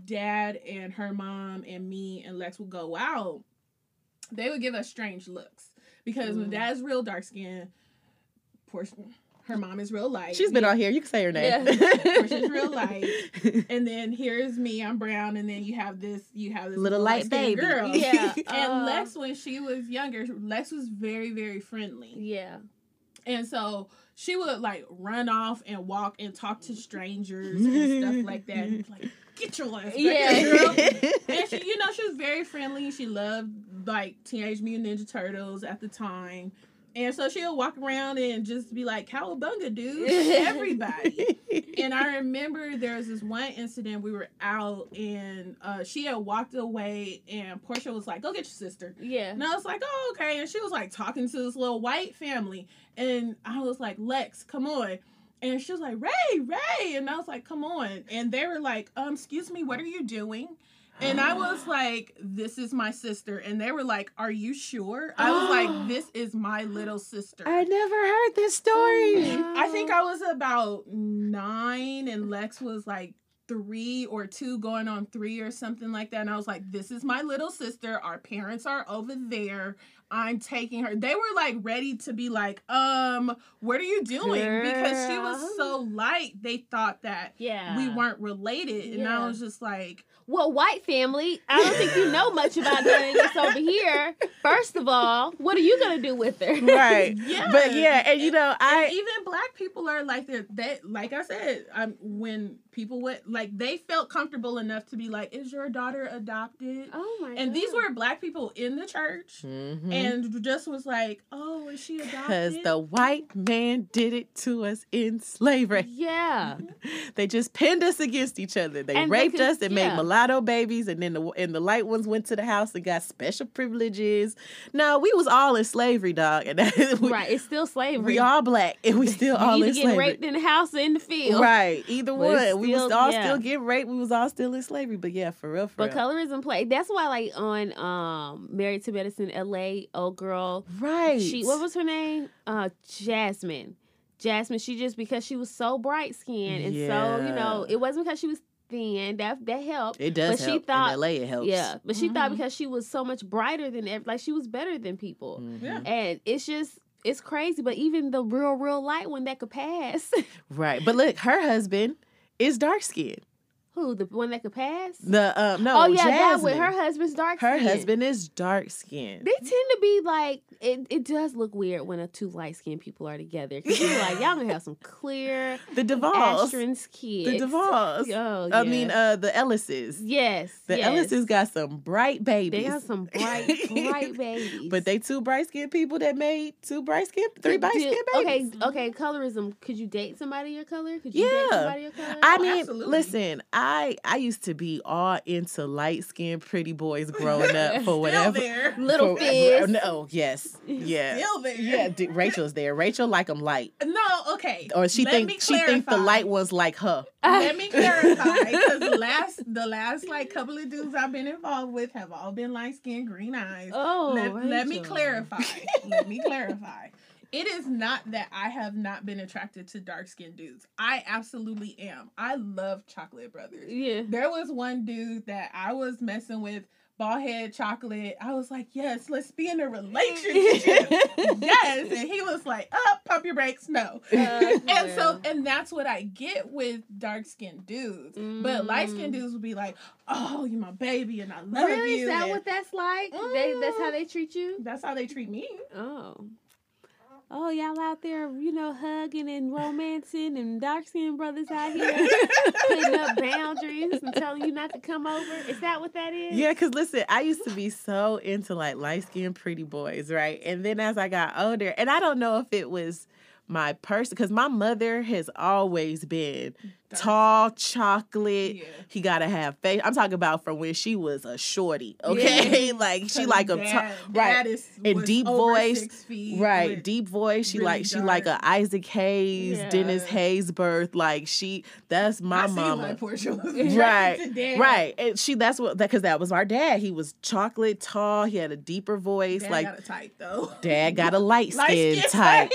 dad and her mom and me and lex would go out they would give us strange looks because when Mm. dad's real dark skin, Portia, her mom is real light She's been Me- on here. You can say her name. Portia's real light. and then here's me i'm brown and then you have this you have this Little light light-skinned baby. girl Yeah. and Uh, lex when she was younger lex was very very friendly Yeah. and so she would like run off and walk and talk to strangers and stuff like that and like get your ass back Yeah. here, girl and she, you know, she was very friendly. She loved like Teenage Mutant Ninja Turtles at the time. And so she'll walk around and just be like, Cowabunga, dude, everybody. and I remember there was this one incident we were out and uh, she had walked away and Portia was like, go get your sister. Yeah. And I was like, oh, okay. And she was like talking to this little white family. And I was like, Lex, come on. And she was like, Ray, Ray. And I was like, come on. And they were like, um, excuse me, what are you doing? And I was like, this is my sister. And they were like, are you sure? I was like, this is my little sister. I never heard this story. Oh, I think I was about nine and Lex was like three or two going on three or something like that. And I was like, this is my little sister. Our parents are over there. I'm taking her. They were like ready to be like, um, what are you doing? Because she was so light, they thought that Yeah. we weren't related. And I was just like, Well, white family, I don't think you know much about none of this over here. First of all, what are you gonna do with her? right. yeah. But yeah, and you know, And I even black people are like they're that like I said, um, when people would like they felt comfortable enough to be like, Is your daughter adopted? Oh my and these were black people in the church Mhm. and just was like, Oh, is she adopted?" Because the white man did it to us in slavery. Yeah. They just pinned us against each other. They And raped because- us and yeah. made mulatto babies, and then the and the light ones went to the house and got special privileges. No, we was all in slavery, dog, and we, right. It's still slavery. we all black, and we still you all either in get slavery. raped in the house or in the field. Right, either But it's one. We was all yeah. still get raped. We was all still in slavery. But yeah, for real, for But real. colorism play. That's why, like on um Married to Medicine, L.A. Old girl. right. She what was her name? Uh, Jasmine. Jasmine. She just because she was so bright skinned and so you know it wasn't because she was thin that that helped. It does but she thought- in LA, it helps. Yeah, but she thought Mhm. because she was so much brighter than ev- like she was better than people, Mhm. Yeah. and it's just it's crazy. But even the real real light one that could pass, Right. But look, her husband is dark skinned. who the one that could pass? The um no, oh yeah, that with her husband's dark. Her skin. husband is dark skinned. They tend to be like it. It does look weird when a two light skinned people are together because you're like y'all gonna have some clear The Duvals. Astron's kids. The Duvals. Oh, I mean, uh, the Ellises. yes, The yes. Ellises got some bright babies. They got some bright, bright babies. But they two bright skinned people that made two bright skinned, three bright skinned babies. okay, okay. colorism. Could you date somebody your color? Could you date Yeah. somebody your color? I Oh, mean, absolutely. listen, I I used to be all into light skinned pretty boys growing up for whatever. Little for- Fizz. No, yes, yeah, Still there. yeah. D- Rachel's there. Rachel like them light, No, okay. or she Let think she think the light ones like her. Let me clarify because the last the last like couple of dudes I've been involved with have all been light skinned, green eyes. oh, let, let me clarify. let me clarify. It is not that I have not been attracted to dark skinned dudes. I absolutely am. I love chocolate brothers. Yeah. There was one dude that I was messing with, bald head chocolate. I was like, yes, let's be in a relationship. yes. And he was like, up, pump your brakes. No. Uh, And so, and that's what I get with dark skinned dudes. But light skinned Mm. dudes would be like, oh, you're my baby and I love you. really, you. is that and what that's like? They, that's how Mm. they treat you. that's how they treat me. Oh. Oh, y'all out there, you know, hugging and romancing, and dark skinned brothers out here putting up boundaries and telling you not to come over. Is that what that is? Yeah, because listen, I used to be so into like light skinned pretty boys, right? And then as I got older, and I don't know if it was my person, because my mother has always been Dark- tall, chocolate. Yeah. He gotta have face. I'm talking about from when she was a shorty, okay? like she like a dad, t- right. dad is, And deep voice, Right, deep voice. She really like she like a. Isaac Hayes, Dennis Haysbert. Like she, that's my I see mama. why Portia was Right, attracted to dad. Right, and she that's what that because that was our dad. He was chocolate, tall. He had a deeper voice. Dad like got a type though. dad got a light Light skin skin type.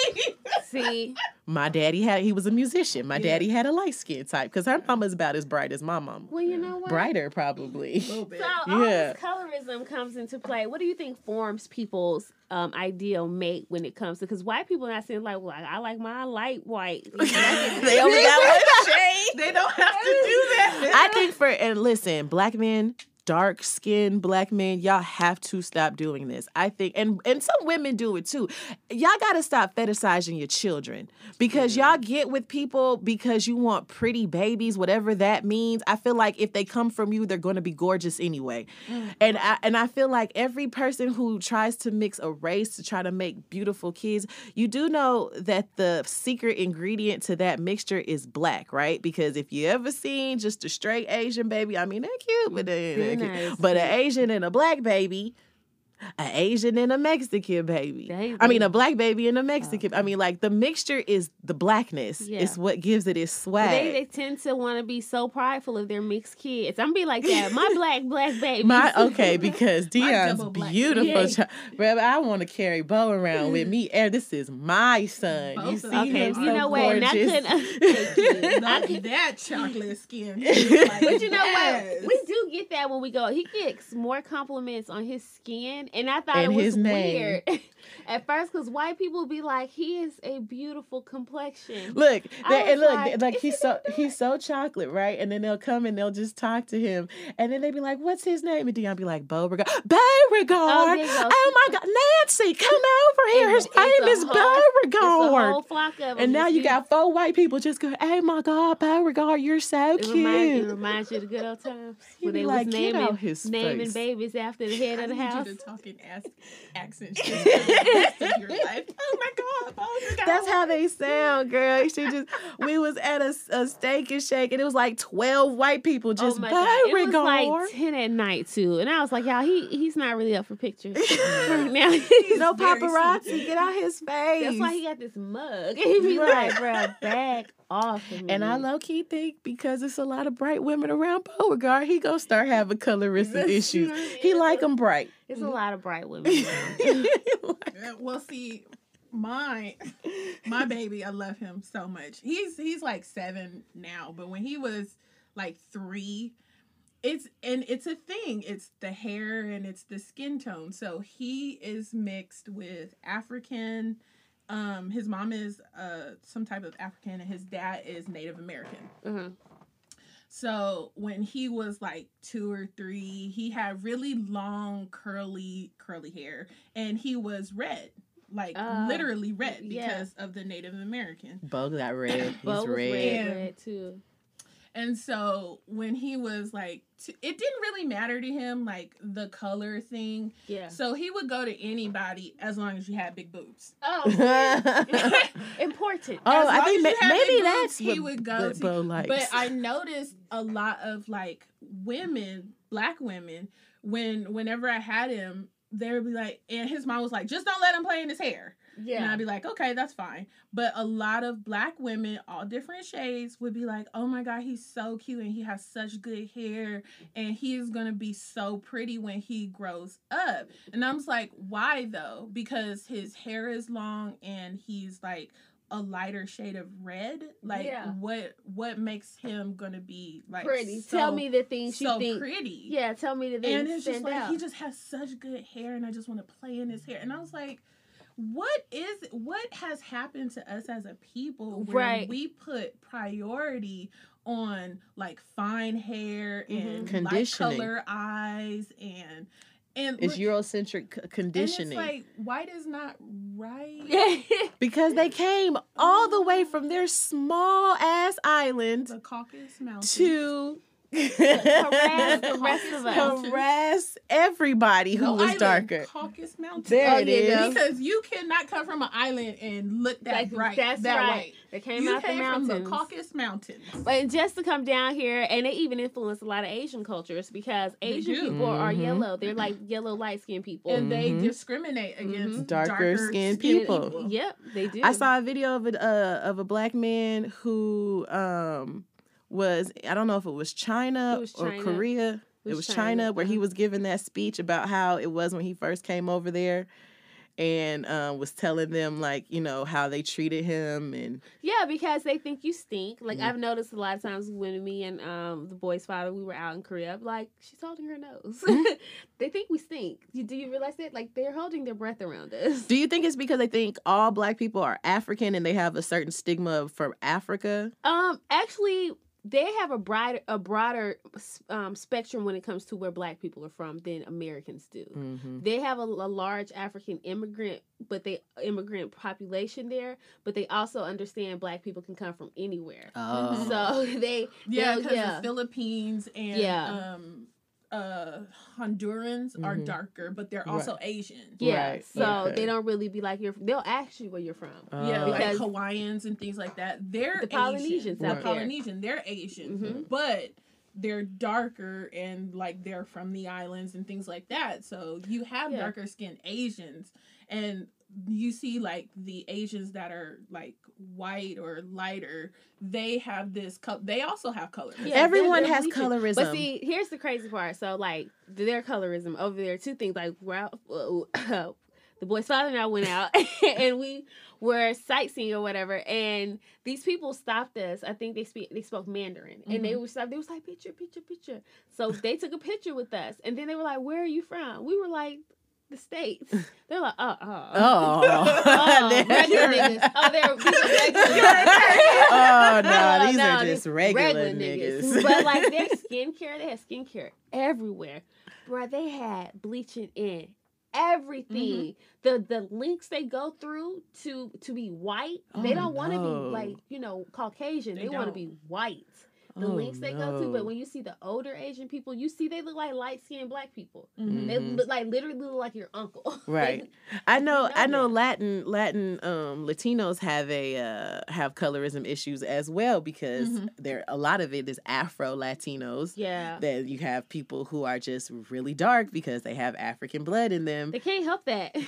See, My daddy had he was a musician. My Yeah. daddy had a light skin type because her mama's about as bright as my mama. well, you know what? Brighter probably. A bit. So all Yeah. this colorism comes into play. What do you think forms people's um, ideal mate when it comes to? Because white people are not saying like, well, I, I like my light white. they only got one shade. They don't have to do that. I think for and listen, black men, dark skinned black men, y'all have to stop doing this. I think and and some women do it too. Y'all gotta stop fetishizing your children because y'all get with people because you want pretty babies, whatever that means. I feel like if they come from you, they're gonna be gorgeous anyway. Mm. And I and I feel like every person who tries to mix a race to try to make beautiful kids, you do know that the secret ingredient to that mixture is black, right? Because if you ever seen just a straight Asian baby, I mean they're cute, but they, They're they're nice. but an Asian and a black baby. An Asian and a Mexican baby. They- I mean, a black baby and a Mexican. I mean, like the mixture is the blackness. Yeah. It's what gives it its swag. They, they tend to want to be so prideful of their mixed kids. I'm be like that. My black black baby. My okay, because Dion's beautiful. Yeah. child. Brother, I want to carry Bo around with me. And this is my son. you see of him so you know what? And I couldn't. Thank you. I could- that chocolate skin. But you know Yes. what? We do get that when we go. He gets more compliments on his skin man, and I thought And it was weird at first because white people be like, he is a beautiful complexion. Look, they, and look, like, like, he's so he's so chocolate, right? And then they'll come and they'll just talk to him, and then they be like, "What's his name?" And Dion be like, "Beauregard, oh, Beauregard." Oh, Oh, there you go. Oh my God, Nancy, come over here. His It's- name is whole- Beauregard. whole flock of them. And now you got four white people just go, "Hey, my God, Beauregard, you're so It cute." reminds, it reminds you of the good old times when they like, was naming, his naming babies after the head of the house. You to ass- accents just for the rest of your life. Oh my god! Oh my god! That's how they sound, girl. She just we was at a, a steak and shake, and it was like twelve white people oh just oh my god! It was like ten at night too, and I was like, y'all, he he's not really up for pictures now. He's no very paparazzi, sleepy. get out his face. That's why he got this mug. He be Right. like, bro, back off of me. and I low key think because it's a lot of bright women around Beauregard, he gonna start having colorism issues. right. He like them bright. It's a lot of bright women around. Uh, Well, see, my my baby, I love him so much. He's he's like seven now, but when he was like three, it's and it's a thing. It's the hair and it's the skin tone. So he is mixed with African. Um, his mom is uh some type of African, and his dad is Native American. uh-huh. So when he was like two or three, he had really long, curly, curly hair, and he was red, like Ah, literally red yeah. because of the Native American. Bug got red. He's Bo red. red, red too. And so when he was like, t- it didn't really matter to him like the color thing. Yeah. So he would go to anybody as long as you had big boobs. Oh, oh, important. As I think ma- maybe big boobs, that's he what, would go what to- Bo likes. But I noticed a lot of like women, black women, when whenever I had him, they would be like, and his mom was like, just don't let him play in his hair. And I'd be like, okay, that's fine. But a lot of black women, all different shades, would be like, oh my God, he's so cute and he has such good hair and he is gonna be so pretty when he grows up. And I'm just like, why though? Because his hair is long and he's like a lighter shade of red. Like Yeah. what what makes him gonna be like pretty. so- tell me the things you so think. pretty. Yeah, tell me the things And it's just like out. he just has such good hair, and I just want to play in his hair. And I was like, what is what has happened to us as a people where Right. we put priority on like fine hair and light Mm-hmm. Conditioning. color eyes and and it's look- Eurocentric c- and conditioning. it's like white is not right. because they came all the way from their small ass island The Caucasus Mountains. to harass the rest of us. harass everybody who No was island, darker. Caucasus Mountains. There Oh, it yeah, is. Because you cannot come from an island and look that Like, bright, that's that right. white. They came you out came the from mountains. the Caucasus Mountains. But just to come down here, and they even influence a lot of Asian cultures because Asian people are Mhm. yellow. They're like yellow, light skinned people. and they Mhm. discriminate against Mhm. Darker skinned skinned people. Yep, they do. I saw a video of a uh, of a black man who um was I don't know if it was China, It was or Korea. It was, China, where he was giving that speech about how it was when he first came over there, and uh, was telling them like you know how they treated him and Yeah, because they think you stink. Like Yeah. I've noticed a lot of times when me and um the boy's father we were out in Korea, like she's holding her nose. Mhm. they think we stink. You, do you realize that? Like they're holding their breath around us. Do you think it's because they think all black people are African and they have a certain stigma from Africa? Um, actually, they have a broader a broader um, spectrum when it comes to where black people are from than Americans do. Mm-hmm. They have a, a large African immigrant, but they immigrant population there. But they also understand black people can come from anywhere. Oh. So they Yeah, yeah. the Philippines and Yeah. um uh Hondurans are Mhm. darker, but they're also Asian. yeah, Right, so okay. they don't really be like you're. They'll ask you where you're from. Yeah, Oh. like Because- Hawaiians and things like that. They're The Polynesians Asian. out The there. Polynesian, they're Asian, Mhm. but they're darker and like they're from the islands and things like that. So you have Yeah. darker skinned Asians, and you see like the Asians that are like white or lighter. They have this. Co- they also have color. Yeah, Everyone they're- they're has bleaching. colorism. But see, here's the crazy part. So like their colorism over there, two things. Like Ralph, the boy's father and I went out and we were sightseeing or whatever, and these people stopped us. I think they speak they spoke Mandarin, and they mm-hmm. were stop. They was like picture, picture, picture. So they took a picture with us, and then they were like, "Where are you from?" We were like. The states, they're like, uh, uh, Oh, oh, regular niggas. Oh, they're these are regular. oh no, Oh, these no, are just regular, niggas. but like their skincare, they had skincare everywhere. Bruh, they had bleaching in everything. The the links they go through to to be white, they Oh, don't want to no. be like, you know, Caucasian. They, They want to be white. The Oh, links they go to, but when you see the older Asian people, you see they look like light skinned black people. Mhm. They look like literally look like your uncle. Right. I know, know I know that. Latin Latin um Latinos have a uh have colorism issues as well because Mhm. there a lot of it is Afro Latinos. yeah. That you have people who are just really dark because they have African blood in them. They can't help that.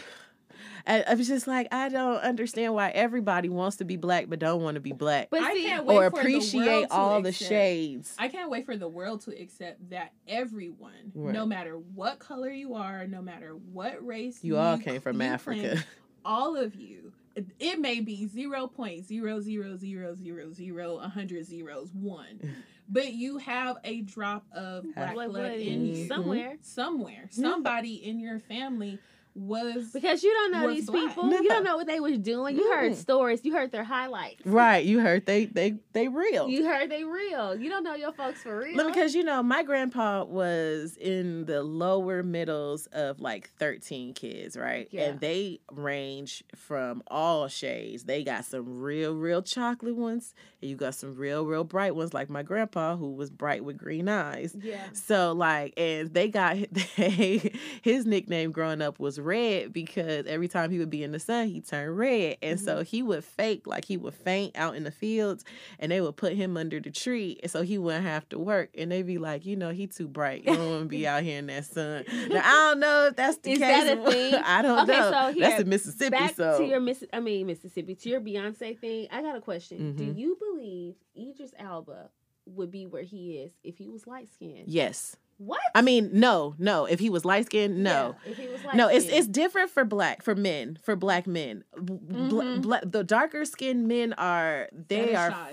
I, I was just like, I don't understand why everybody wants to be black but don't want to be black But I see, can't wait or for the appreciate world to all the accept- shades. I can't wait for the world to accept that everyone, Right. no matter what color you are, no matter what race You all came from you Africa. claim, all of you. it- It may be zero point zero zero zero zero zero a hundred zeros one, but you have a drop of black Black blood blood in you somewhere. Mm-hmm. somewhere. Somebody in your family was Because you don't know these black. people. You don't know what they was doing. You heard Mm. stories. You heard their highlights. Right, you heard they they they real. You heard they real. You don't know your folks for real. Because you know, my grandpa was in the lower middles of like 13 kids, right? Yeah. And they range from all shades. They got some real, real chocolate ones, and you got some real, real bright ones, like my grandpa, who was bright with green eyes. yeah. So like, and they got they his nickname growing up was Red because every time he would be in the sun, he turned red, and so he would fake like he would faint out in the fields, and they would put him under the tree, so he wouldn't have to work, and they'd be like, you know, he too bright, you don't want to be out here in that sun. Now I don't know if that's the Is case. that a thing? I don't Okay, know. so here, that's in Mississippi, Back so to your Miss I mean Mississippi, to your Beyonce thing, I got a question. Do Mhm. you believe Idris Elba would be where he is if he was light skinned? yes. What? I mean, no, no. If he was light skinned, no. Yeah, if he was No, it's light-skinned. it's different for black for men for black men. B- bla- Mhm. bla- the darker skinned men are they are Fetishized.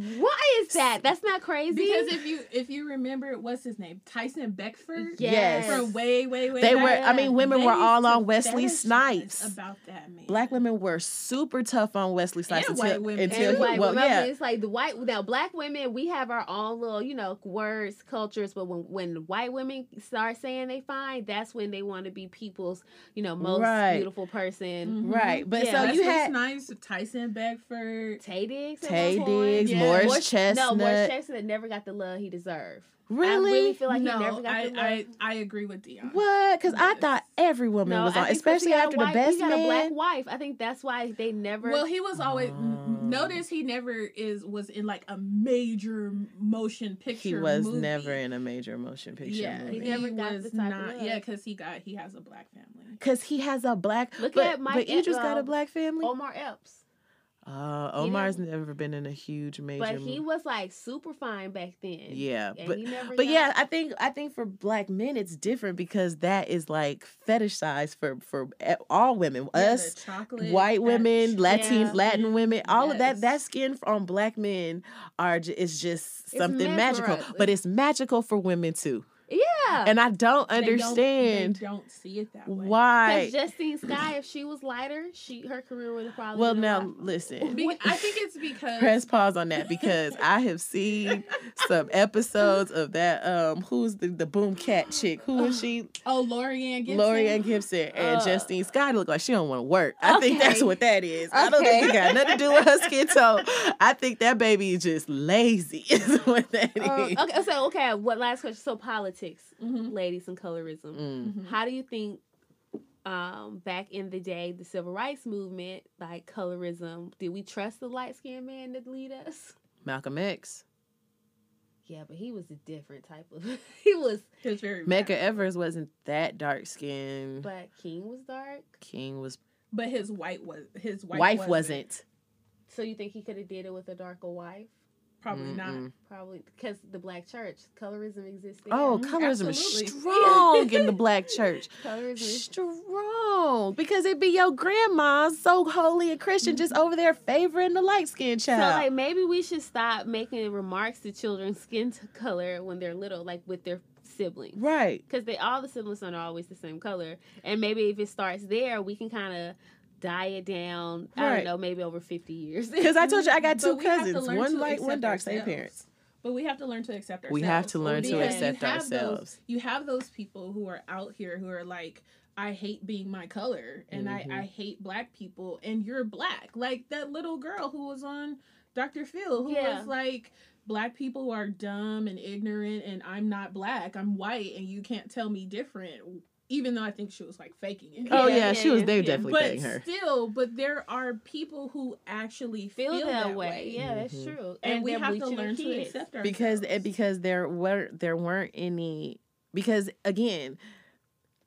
fetishized. Why is that? That's not crazy. because if you if you remember what's his name Tyson Beckford Yes. from way way way They back, were. I mean, women they were all on Wesley Snipes. about that man. Black women were super tough on Wesley Snipes And until white women. until and white well, women, yeah. it's like the white now black women we have our own little you know words cultures but when when white women start saying they fine that's when they want to be people's you know most Right. beautiful person Mhm. Right, but Yeah. so Wesley you had Snipes, Tyson Beckford. Taye Diggs Taye one. Diggs, Yeah. Morris Morris- Chestnut. no Morris Chestnut never got the love he deserved really? I really feel like no, he never got I, the love I I agree with Dion. what? Because I thought every woman no, was on, especially he got a after the white- best he got a black wife I think that's why they never Well, he was always Oh. notice he never is was in like a major motion picture. He was movie. never in a major motion picture Yeah, movie. He never got was the type of not. love. Yeah, because he got he has a black family. Cause he has a black. Look but, at Mike But Idris got a uh, black family. Omar Epps Uh, Omar's never been in a huge major. but he was like super fine back then Yeah, and but but got- yeah, I think I think for black men it's different because that is like fetishized for for e- all women, Yeah, us, chocolate, white women, Latin Yeah. Latin women, all of that that skin on black men are is just something magical, but it's magical for women too. Yeah And I don't They don't- understand They don't, see it that way. why. Because Justine Skye, if she was lighter, she her career would have probably. Well, been now lot- listen. Be- I think it's because press pause on that because I have seen some episodes of that. Um, who's the the Boom Kack chick? Who is she? oh Laurieann Gibson. Laurieann Gibson and Uh, Justine Scott look like she don't want to work. I think that's what that is. I don't think it got nothing to do with her skin tone. I think that baby is just lazy. Is what that is. Uh, okay, so okay, what last question? So politics, Mhm. ladies, and colorism. Mm. Mhm. How do you think? Um, back in the day, the civil rights movement, like colorism, did we trust the light skinned man to lead us? Malcolm X. Yeah, but he was a different type of. he was, It was very Medgar bad. Evers wasn't that dark skinned. but King was dark. King was but his white was his wife, wife wasn't. So you think he could have did it with a darker wife? Probably not. Mm-mm. Probably because the black church colorism exists. there. Oh, Mhm, colorism absolutely. is strong in the black church. colorism. Is, Strong because it'd be your grandma so holy and Christian just over there favoring the light skinned so child. like maybe we should stop making remarks to children's skin color when they're little, like with their siblings. right. because they all the siblings aren't always the same color and maybe if it starts there we can kind of die it down i don't know maybe over 50 years Because I told you I got two we have cousins, one light, one dark, same parents. But we have to learn to accept ourselves. We have to learn to Because you accept have those- ourselves. you have those people who are out here who are like, I hate being my color and Mhm. I, I hate black people and you're black. Like that little girl who was on Dr. Phil who Yeah. was like, Black people are dumb and ignorant and I'm not black. I'm white and you can't tell me different. Even though I think she was like faking it. Oh Yeah, yeah, yeah, she was. They yeah. definitely But dating her. still, but there are people who actually feel, feel, that, way. yeah that's Mhm. true And, we have to bleaching their learn to accept ourselves. because because there were there weren't any because again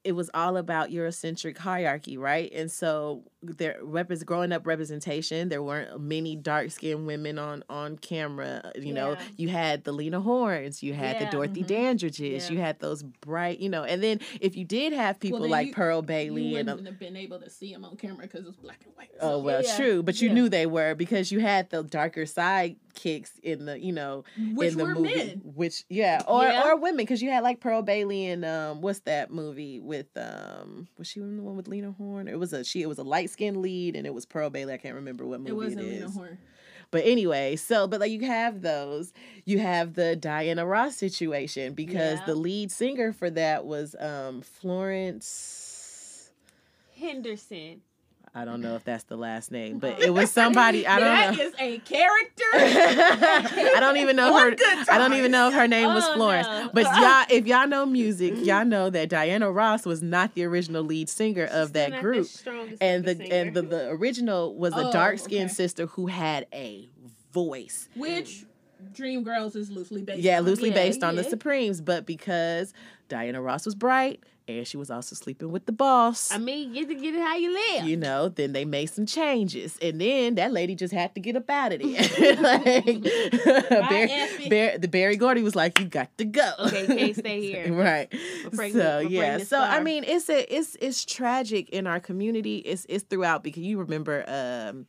it was all about Eurocentric hierarchy, right? And so there repres growing up representation, there weren't many dark skinned women on on camera. You know, you had the Lena Hornes, you had Yeah. the Dorothy Mhm. Dandridges, Yeah. you had those bright, you know, and then if you did have people then like you- Pearl Bailey you wouldn't have been able to see them on camera because it was black and white. Oh well, Yeah. true, but you Yeah. knew they were because you had the darker sidekicks in the, you know, which in the were movie, men. which yeah, or Yeah. or women because you had like Pearl Bailey and um, what's that movie with um, was she in the one with Lena Horne? It was a she, it was a light skinned lead, and it was Pearl Bailey. I can't remember what movie It it wasn't is. Lena Horne. But anyway, so but like you have those, you have the Diana Ross situation because Yeah. the lead singer for that was um Florence. henderson I don't know if that's the last name, but it was somebody. I don't That know. is a character. I don't even know One her. I don't even know if her name was Oh, Florence. no. But y'all, if y'all know music, mm-hmm. y'all know that Diana Ross was not the original lead singer of that the group, strongest and the singer. and the, the original was a Oh, dark skinned okay. sister who had a voice. Which Dreamgirls is loosely based. Yeah, on. loosely Yeah, based on the. Supremes, but because Diana Ross was bright and she was also sleeping with the boss. i mean get to get it how you live you know, then they made some changes, and then that lady just had to get up out of there. like, Berry, Berry, the Berry Gordy was like, "You got to go." Okay, can't stay here. right. Pregnant- so yeah. So I mean, it's a it's it's tragic in our community. It's it's throughout because you remember. um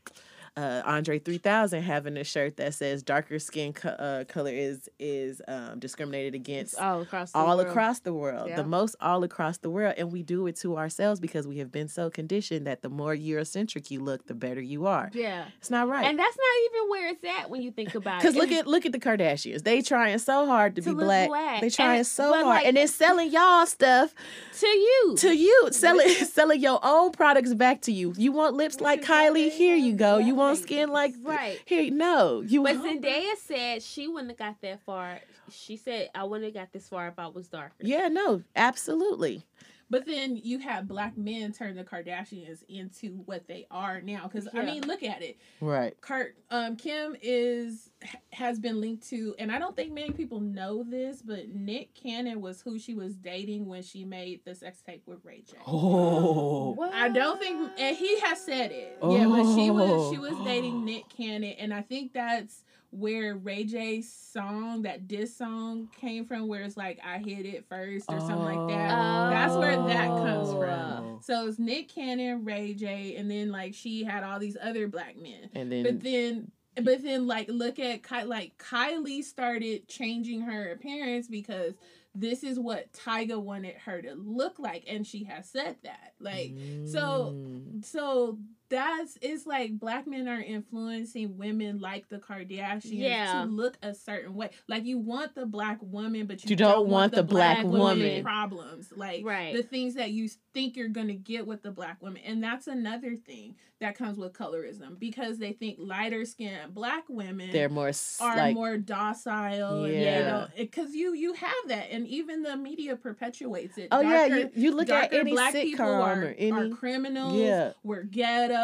uh, Andre 3000 having a shirt that says darker skin co- uh, color is is um, discriminated against all across the all world. across the world, Yeah. the most all across the world, and we do it to ourselves because we have been so conditioned that the more Eurocentric you look, the better you are. yeah It's not right. and that's not even where it's at when you think about it Because look at look at the Kardashians. They trying so hard to, To be black. black. They trying And- so hard, like- and then selling y'all stuff to you to you, selling selling your own products back to you. You want lips like Kylie? Here you go. You want babies. skin like Right. here? No, you. But Zendaya said she wouldn't have got that far. She said I wouldn't have got this far if I was darker. yeah, no, absolutely. But then you have black men turn the Kardashians into what they are now. Because I mean, look at it. Right. Kurt, um, Kim is has been linked to, and I don't think many people know this, but Nick Cannon was who she was dating when she made the sex tape with Ray J. Oh. What? I don't think, and he has said it. Yeah, but she was she was Oh. dating Nick Cannon, and I think that's where Ray J's song, that diss song, came from. Where it's like I hit it first or something like that. That's where that comes from. Oh. So it's Nick Cannon, Ray J, and then like she had all these other black men. And then But then, but then like look at Ky- like Kylie started changing her appearance because this is what Tyga wanted her to look like, and she has said that. Like so, Mm. so that's it's like black men are influencing women like the Kardashians Yeah. to look a certain way. Like you want the black woman, but you, You don't want the black woman. problems. Like Right. the things that you think you're gonna get with the black woman, and that's another thing that comes with colorism because they think lighter skinned black women they're more are like more docile. Yeah. Because you you have that, and even the media perpetuates it. oh yeah, you you look at any black people are, or any are criminals. yeah. We're ghetto.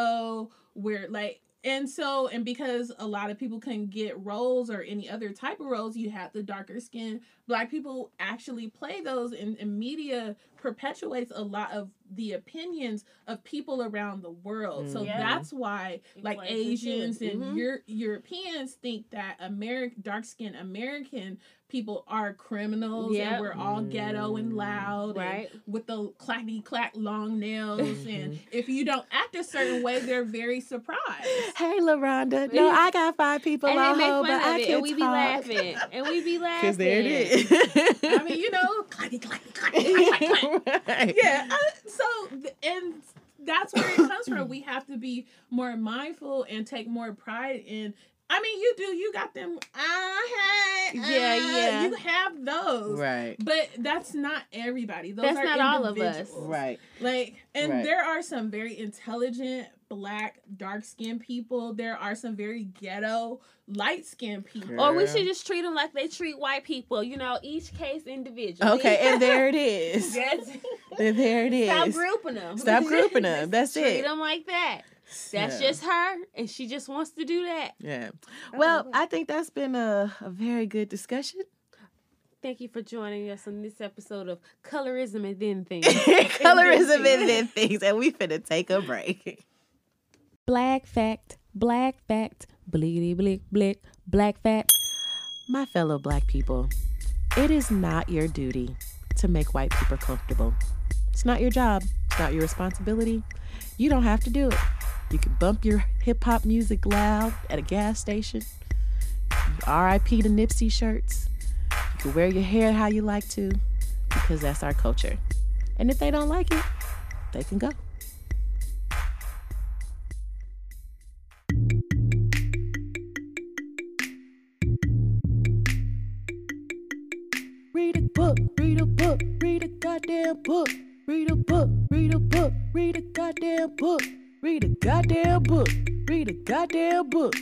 We're like, and so, and because a lot of people couldn't get roles or any other type of roles, you have the darker skin. Black people actually play those, and, and media perpetuates a lot of the opinions of people around the world. So Yeah. that's why like plays into it. Asians and Mhm. Euro- Europeans think that American dark skinned American people are criminals Yep. and we're all ghetto and Mm. loud and Right. with the clacky clack long nails and Mhm. if you don't act a certain way they're very surprised. Hey, LaRonda. No, I got five people And on they make hold, fun but of I it, can't and we be laughing, and we be laughing. Because there it is. I mean, you know, clacky clacky clacky clack, clack, clack. Right. yeah. uh, so and that's where it comes from. We have to be more mindful and take more pride in. I mean, you do. You got them. Uh, hey, Yeah, uh, yeah. You have those, Right. but that's not everybody. Those That's are not all of us. Right. Like, and Right. there are some very intelligent black, dark skinned people. There are some very ghetto, light skinned people. Or we should just treat them like they treat white people. You know, each case individually. Okay, and there it is. That's, And there it is. stop grouping them. Stop grouping them. That's Treat it. them like that. That's Yeah. just her, and she just wants to do that. Yeah. Well, wow. I think that's been a, a very good discussion. Thank you for joining us on this episode of Colorism and Then Things. Colorism and then things, and we finna take a break. Black fact, black fact, blickety blick blick, black fact. My fellow black people, it is not your duty to make white people comfortable. It's not your job. It's not your responsibility. You don't have to do it. You can bump your hip hop music loud at a gas station. RIP to Nipsey shirts. You can wear your hair how you like to because that's our culture. And if they don't like it, they can go. Book, read a book, read a goddamn book. Read a book, read a book, read a goddamn book. Read a goddamn book, read a goddamn book.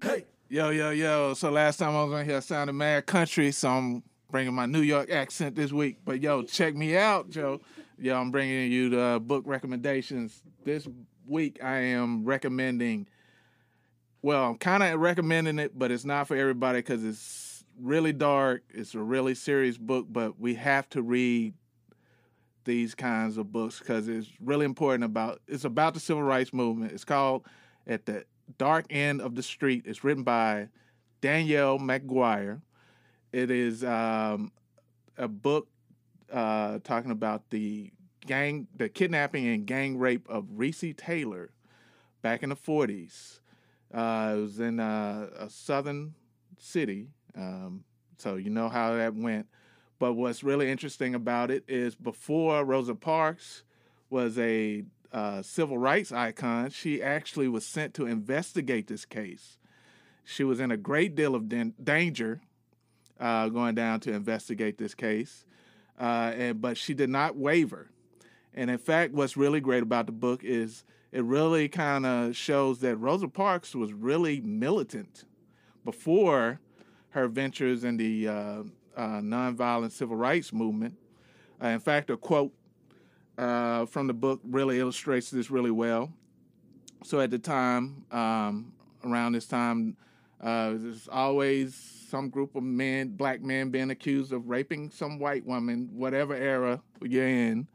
Hey, yo, yo, yo. So last time I was on here, I sounded mad country, so I'm bringing my New York accent this week. But yo, check me out, Joe. Yo, I'm bringing you the book recommendations. This week I am recommending, well, I'm kind of recommending it, but it's not for everybody because it's really dark. It's a really serious book, but we have to read these kinds of books because it's really important about it's about the civil rights movement. It's called At the Dark End of the Street. It's written by Danielle McGuire. It is um, a book uh, talking about the gang, the kidnapping and gang rape of Recy Taylor back in the 40s. Uh, it was in uh, a southern city, um, so you know how that went. But what's really interesting about it is before Rosa Parks was a uh, civil rights icon, she actually was sent to investigate this case. She was in a great deal of dan- danger uh, going down to investigate this case, uh, and but she did not waver. And in fact, what's really great about the book is it really kind of shows that Rosa Parks was really militant before her ventures in the uh, uh, nonviolent civil rights movement. Uh, in fact, a quote uh, from the book really illustrates this really well. So at the time, um, around this time, uh, there's always some group of men, black men, being accused of raping some white woman, whatever era you're in.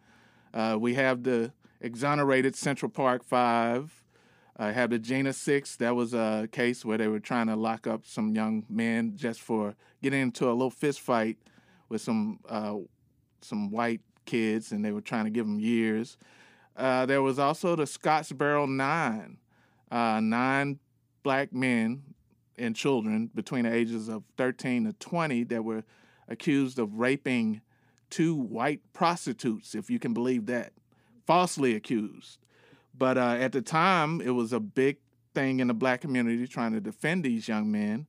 Uh, we have the exonerated Central Park Five. I have the Jena Six. That was a case where they were trying to lock up some young men just for getting into a little fist fight with some uh, some white kids, and they were trying to give them years. Uh, there was also the Scottsboro Nine, uh, nine black men and children between the ages of 13 to 20 that were accused of raping two white prostitutes, if you can believe that, falsely accused. But uh, at the time, it was a big thing in the black community trying to defend these young men.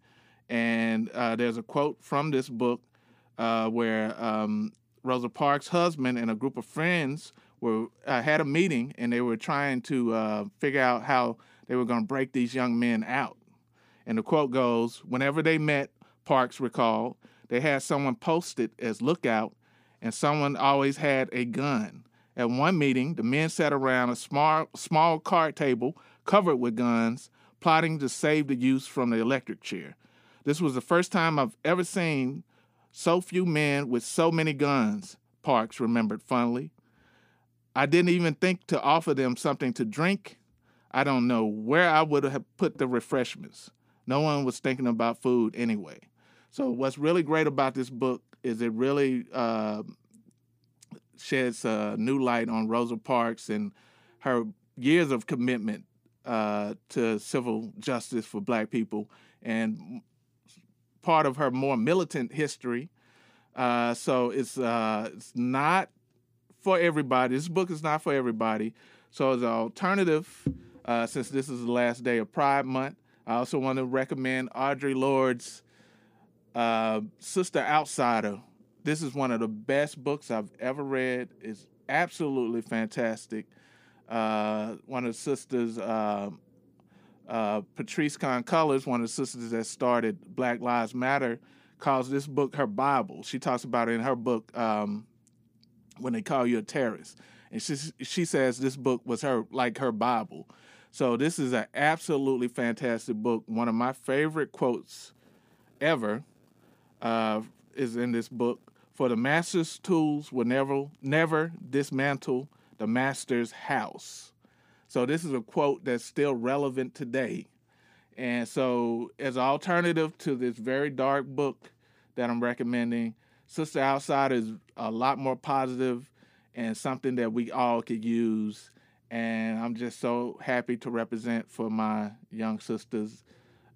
And uh, there's a quote from this book uh, where um, Rosa Parks' husband and a group of friends were uh, had a meeting and they were trying to uh, figure out how they were going to break these young men out. And the quote goes, whenever they met, Parks recalled, they had someone posted as lookout, and someone always had a gun. At one meeting, the men sat around a small, small card table covered with guns, plotting to save the youth from the electric chair. This was the first time I've ever seen So few men with so many guns, Parks remembered fondly. I didn't even think to offer them something to drink. I don't know where I would have put the refreshments. No one was thinking about food anyway. So, what's really great about this book is it really uh, sheds a new light on Rosa Parks and her years of commitment uh, to civil justice for Black people and part of her more militant history. Uh, so it's uh, it's not for everybody. This book is not for everybody. So as an alternative, uh, since this is the last day of Pride Month, I also want to recommend Audre Lorde's uh, Sister Outsider. This is one of the best books I've ever read. It's absolutely fantastic. Uh, one of the sisters, uh, uh, Khan-Cullors, one of the sisters that started Black Lives Matter, calls this book her Bible. She talks about it in her book um, when they call you a terrorist, and she she says this book was her like her Bible. So this is an absolutely fantastic book. One of my favorite quotes ever uh, is in this book. For the master's tools will never never dismantle the master's house. So this is a quote that's still relevant today. And so as an alternative to this very dark book that I'm recommending, Sister Outside is a lot more positive and something that we all could use. And I'm just so happy to represent for my young sisters,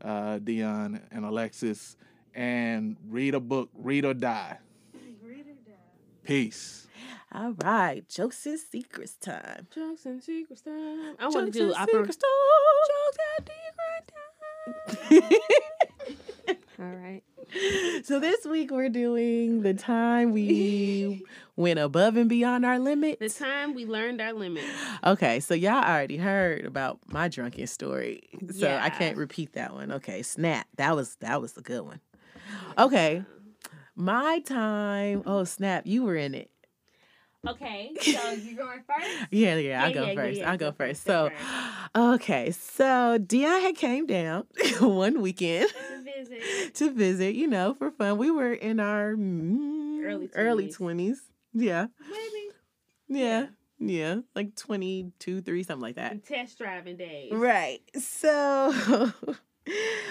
uh, Dion and Alexis, and read a book, read or die. Peace. All right, jokes and secrets time. Jokes and secrets time. I want to do and opera. secrets Jokes and time. All right. so this week we're doing the time we went above and beyond our limit. The time we learned our limit. Okay, so y'all already heard about my drunken story, so I can't repeat that one. Okay, snap. That was that was a good one. Oh okay, my time. Oh snap, you were in it. Okay, so you're going first. Yeah, yeah, I'll go yeah, first. yeah, I'll go first. So, okay, so Dion had came down one weekend To visit. to visit, you know, for fun. We were in our mm, Early early 20s. twenties. Yeah, Maybe. yeah, yeah, like twenty two, three, something like that. Test driving days. Right. So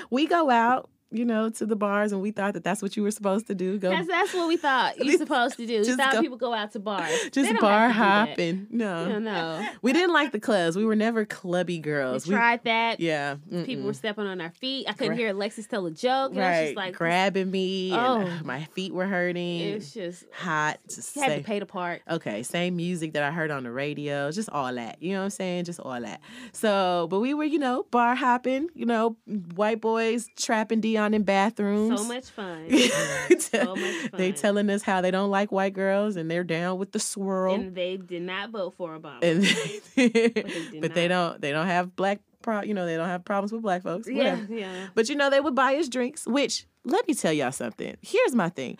we go out, you know, to the bars, and we thought that that's what you were supposed to do. Go That's that's what we thought you're supposed to do. We thought go- people go out to bars. Just bar hopping. No. No, no. we didn't like the clubs. We were never clubby girls. We tried that. yeah. People mm-mm. were stepping on our feet. I couldn't Gra- hear Alexis tell a joke. And was right just like, grabbing me. and Oh. my feet were hurting. it's just hot. Just had say- to pay the part. Okay, same music that I heard on the radio, just all that. You know what I'm saying? Just all that. So, but we were, you know, bar hopping, you know, white boys trapping Dion in bathrooms. So much fun. They So much They telling us how they don't like white girls and they're down with the swirl. and they did not vote for Obama. And did but they don't they don't have black pro you know, they don't have problems with black folks. yeah, yeah. But you know, they would buy us drinks, which let me tell y'all something. Here's my thing.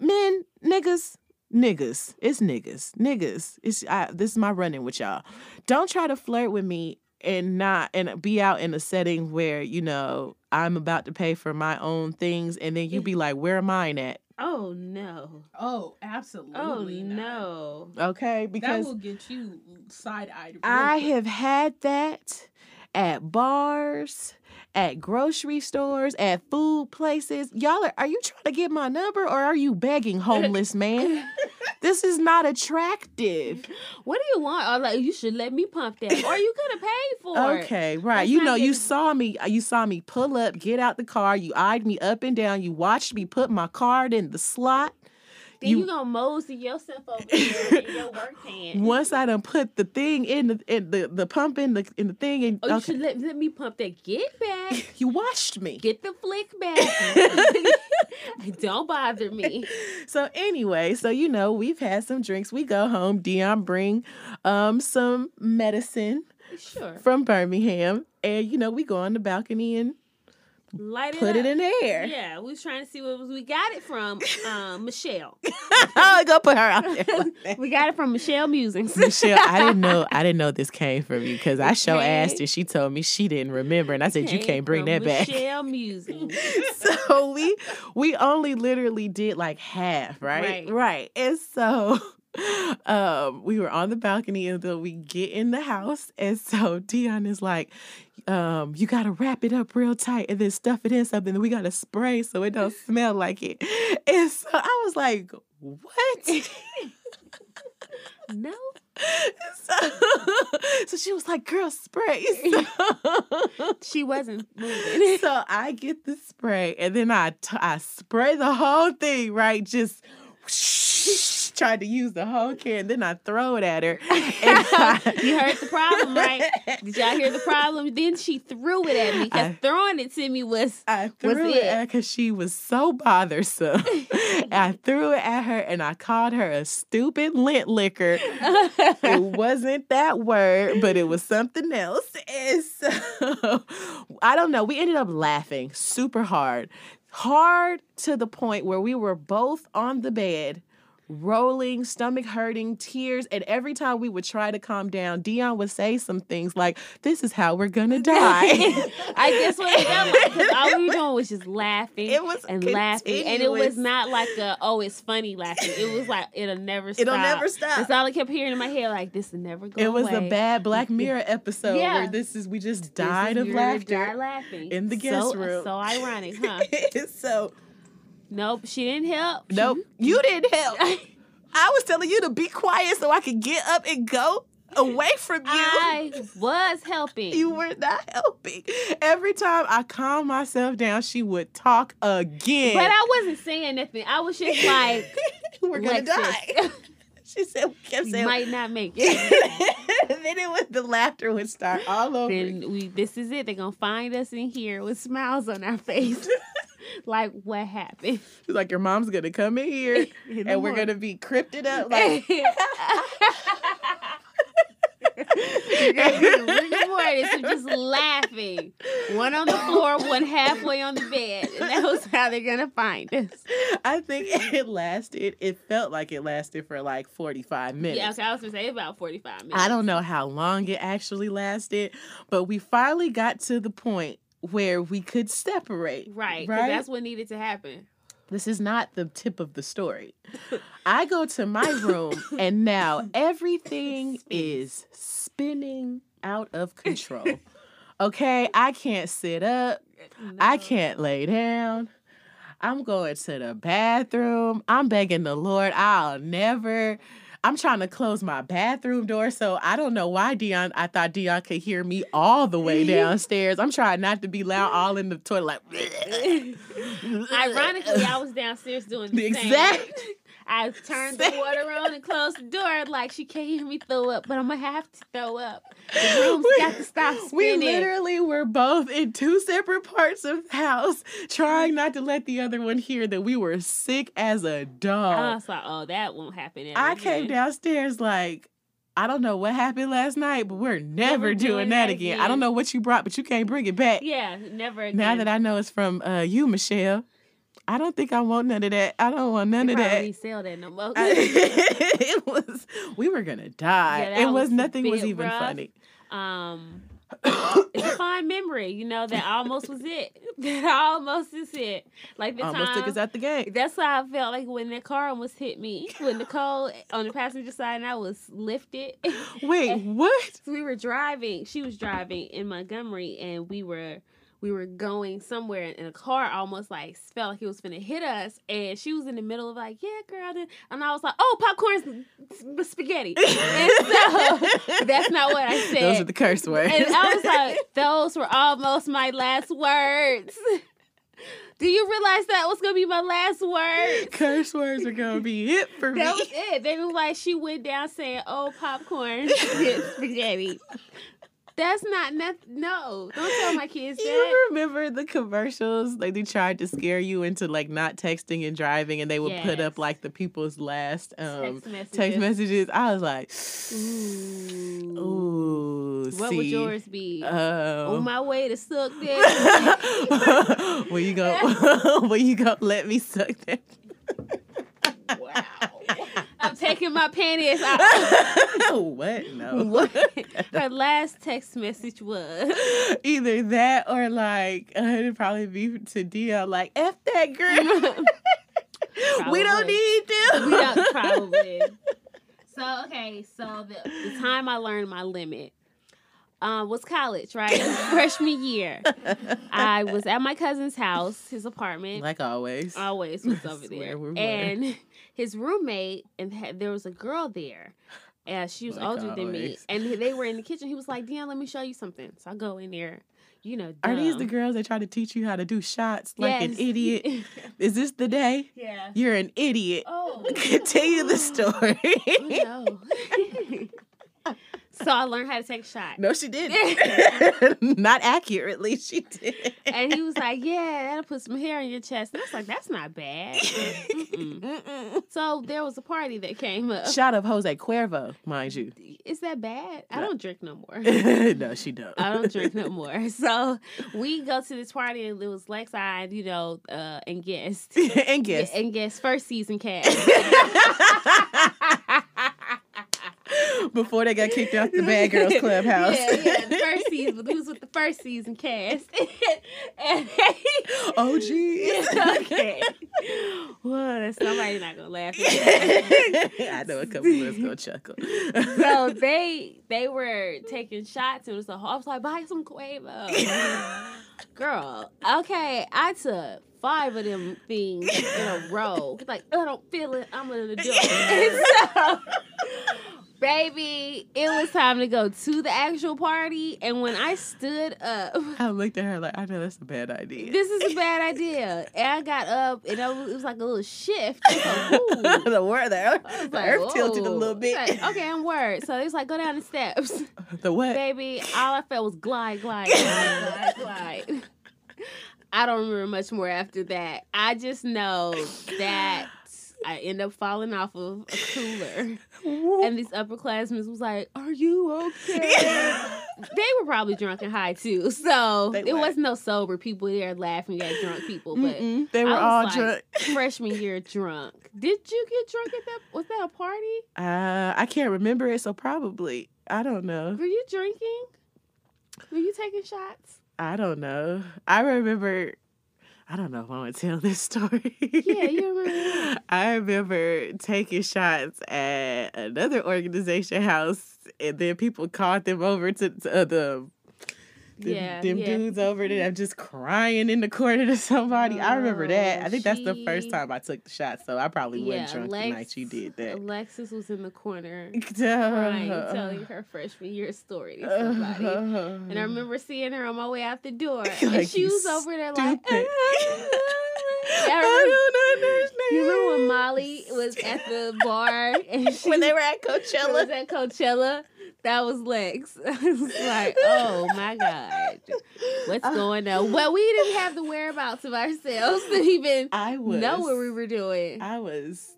Men, niggas, niggas, it's niggas, niggas. It's I, this is my running with y'all. Don't try to flirt with me and not and be out in a setting where you know I'm about to pay for my own things, and then you'd be like, "Where am I at?" Oh no. Oh, oh absolutely. Oh not. no. Okay, because that will get you side eyed. I have had that at bars, at grocery stores, at food places. Y'all are, are you trying to get my number or are you begging, homeless man? this is not attractive. What do you want? Or like you should let me pump that. Or you could have paid for it. Okay, right. Let's you know, you saw me. You saw me pull up, get out the car. You eyed me up and down. You watched me put my card in the slot. Then You- you, gonna mosey yourself over there in your work pants. Once I done put the thing in the in the, the pump in the in the thing, and Oh, you okay, should let, let me pump that. Get back. you watched me. Get the flick back. Don't bother me. So anyway, so you know, we've had some drinks. We go home. Dion bring um some medicine Sure. from Birmingham. And you know, we go on the balcony and Light it put up. it in the air. Yeah, we was trying to see what was, we got it from um, Michelle. oh, go put her out there. like we got it from Michelle Musings. Michelle, I didn't know I didn't know this came from you because I show Okay. asked her. She told me she didn't remember, and I said you can't bring that back. Michelle Musings. so we we only literally did like half, right? Right. Right. And so um we were on the balcony until we get in the house and so Dion is like um you got to wrap it up real tight and then stuff it in something and we got to spray so it don't smell like it. And so I was like, "What?" no, so, so she was like, "Girl, spray." So, she wasn't moving. so I get the spray and then I t- I spray the whole thing, right? Just tried to use the whole can, then I throw it at her. And I- you heard the problem, right? Did y'all hear the problem? Then she threw it at me because throwing it to me was I threw Was it it? at because she was so bothersome. I threw it at her and I called her a stupid lint liquor. it wasn't that word, but it was something else. And so I don't know. We ended up laughing super hard. Hard to the point where we were both on the bed, rolling, stomach hurting, tears. And every time we would try to calm down, Dion would say some things like, This is how we're gonna die. I guess what it felt like because all we were doing was just laughing It was and laughing, and it was not like a oh it's funny laughing. It was like it'll never stop. It'll never stop. That's all I kept hearing in my head. Like this will never go It was away. a bad Black Mirror episode Yeah. where this is we just died of laughter. Die laughing in the guest so, room. So ironic, huh? so nope, she didn't help. nope, you didn't help. I was telling you to be quiet so I could get up and go away from you. I was helping. you were not helping. Every time I calmed myself down, she would talk again. but I wasn't saying nothing. I was just like, we're gonna die. She said, "We kept saying, might not make it. then it was the laughter would start all over. then we this is it. They're gonna find us in here with smiles on our face. like what happened? She's like, your mom's gonna come in here In and we're morning. gonna be crypted up like Rigor mortis of just laughing. One on the floor, one halfway on the bed. And that was how they're gonna find us. I think it lasted. It felt like it lasted for like forty five minutes. Yeah, okay, I was gonna say about 45 minutes. I don't know how long it actually lasted, but we finally got to the point where we could separate. Right, Right? that's what needed to happen. This is not the tip of the story. I go to my room and now everything is spinning out of control. Okay, I can't sit up. I can't lay down. I'm going to the bathroom. I'm begging the Lord, I'll never. I'm trying to close my bathroom door, so I don't know why Dion. I thought Dion could hear me all the way downstairs. I'm trying not to be loud, all in the toilet, like. Ironically, I was downstairs doing the, The same. I turned the water on and closed the door like she can't hear me throw up, but I'm gonna have to throw up. The room's We- got to stop spinning. We literally were both in two separate parts of the house, trying not to let the other one hear that we were sick as a dog. I was like, oh, that won't happen. I came again. downstairs like, I don't know what happened last night, but we're never, doing, that again. I don't know what you brought, but you can't bring it back. Yeah, never again. Now that I know it's from uh, you, Michelle, I don't think I want none of that. I don't want none They of that. sell that no more. I- it was we were gonna die. Yeah, it was was nothing was even rough. funny. um, it's a fine memory. You know that almost was it. That almost is it. Like the Almost time. took us out the gate. That's how I felt like when that car almost hit me. When Nicole on the passenger side and I was lifted. Wait, what? We were driving. She was driving in Montgomery, and we were we were going somewhere, and a car almost like felt like he was gonna hit us. And she was in the middle of like, "Yeah, girl," and I was like, "Oh, popcorn's spaghetti." and so that's not what I said. Those are the curse words. and I was like, "Those were almost my last words." Do you realize that was gonna be my last words? curse words are gonna be it for me. That was it. They were like, she went down saying, "Oh, popcorn, spaghetti." That's not nothing. No, don't tell my kids that. You remember the commercials? Like they tried to scare you into like not texting and driving, and they would put up like the people's last um, Text messages. text messages. I was like, Ooh. ooh, What see, would yours be? Um, On my way to suck that. where you go? where you go? Let me suck that. wow. I'm taking my panties out. what? No. what? Her last text message was. Either that or like uh, it'd probably be to Dia like F that girl. we don't need them. We don't probably. So okay, so the, the time I learned my limit um, was college, right? Freshman year, I was at my cousin's house, his apartment. Like always. always was over there, we and his roommate and had, there was a girl there. And she was Like older than me, and they were in the kitchen. He was like, "Dion, let me show you something." So I go in there, you know. Are these the girls that try to teach you how to do shots like an idiot? Is this the day? yeah. You're an idiot. Oh. Continue the story. Oh, no. So I learned how to take a shot. no, she didn't. Not accurately, she did. And he was like, Yeah, that'll put some hair on your chest. And I was like, That's not bad. Mm-mm. Mm-mm. So there was a party that came up. Shot of Jose Cuervo, mind you. Is that bad? I don't drink no more. no, she don't. I don't drink no more. So we go to this party and it was Lexi, you know, uh, and guest. and guess. And guest first season cast. Before they got kicked out the Bad Girls Clubhouse. Yeah, yeah, the first season. But who's with the first season cast? and Oh, geez. okay. Well, that's somebody not gonna laugh. At that. I know a couple of us gonna chuckle. so they they were taking shots and it was a whole, I was like, buy some Quavo. Girl, okay, I took five of them things in a row. Like, I don't feel it. I'm gonna do it. So, baby, it was time to go to the actual party. And when I stood up, I looked at her like, I know that's a bad idea. this is a bad idea. And I got up and it was, it was like a little shift. Like, the word, the earth, I the like, earth tilted a little bit. Like, okay, I'm word. So it's like go down the steps. The what? Baby, all I felt was glide, glide, glide, glide, glide. I don't remember much more after that. I just know that I end up falling off of a cooler. And these upperclassmen was like, Are you okay? they were probably drunk and high too. So They it were. was no sober people there laughing at drunk people. But Mm-mm, they were all like, drunk. freshman year drunk. Did you get drunk at that? Was that a party? Uh, I can't remember it, so probably. I don't know. Were you drinking? Were you taking shots? I don't know. I remember. I don't know if I want to tell this story. Yeah, you remember. I remember taking shots at another organization house, and then people called them over to, to uh, the. Them, Yeah, them yeah. dudes over there, I'm just crying in the corner to somebody. I remember that. I Oh, think that's the first time I took the shot, so I probably Yeah, wasn't drunk the Lex- night she did that. Alexis was in the corner crying, telling uh-huh. her freshman year story to somebody. Uh-huh. And I remember seeing her on my way out the door, Like, and she was over there like. stupid. Ah, ah, ah, I I don't. You remember when Molly was at the bar and she when they were at Coachella? was at Coachella? That was Lex. I was like, oh my god, what's Uh, going on? Well, we didn't have the whereabouts of ourselves to even I was. know what we were doing. I was.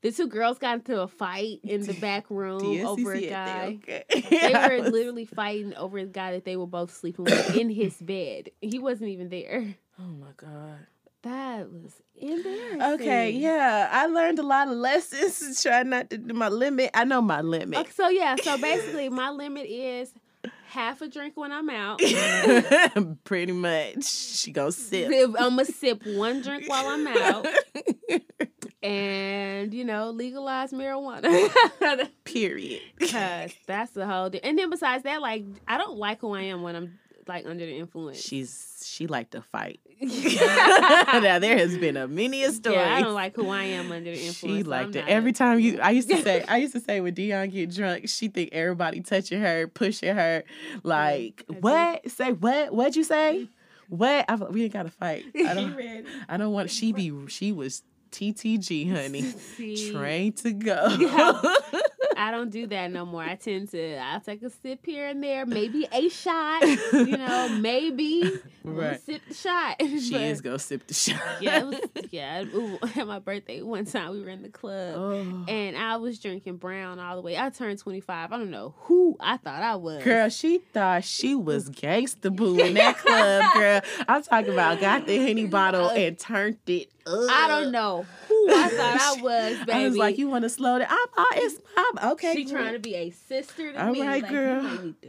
The two girls got into a fight in the back room over a guy. at the- okay. They were literally fighting over a guy that they were both sleeping with in his bed. He wasn't even there. Oh my god. That was embarrassing. Okay, yeah, I learned a lot of lessons. To try not to do my limit. I know my limit. Okay, so yeah, so basically my limit is half a drink when I'm out. Pretty much, she gonna sip. I'm gonna sip one drink while I'm out, and you know legalize marijuana. Period. Cause that's the whole. Di- and then besides that, like I don't like who I am when I'm like under the influence. She's she like to fight. now there has been a many a story. I don't like who I am under the influence. She so liked I'm it every a- time you. I used to say. I used to say when Dion get drunk, she think everybody touching her, pushing her. Like I what? Say what? What'd you say? What? I, we ain't got to fight. I don't. I don't want. She be. She was TTG, honey. See, Trained to go. Yeah. I don't do that no more. I tend to I'll take a sip here and there, maybe a shot. You know, maybe Right. sip the shot. She But, is gonna sip the shot. Yeah, it was, yeah. Ooh, at my birthday one time, we were in the club. Oh. And I was drinking brown all the way. I turned 25. I don't know who I thought I was. Girl, she thought she was gangsta boo in that club, girl. I'm talking about got the henny bottle and turned it up. I don't know who I thought I was, baby. I was like, you want to slow down? I'm, oh, it's I'm okay. she trying to be a sister to All me. right, like, girl. You might need to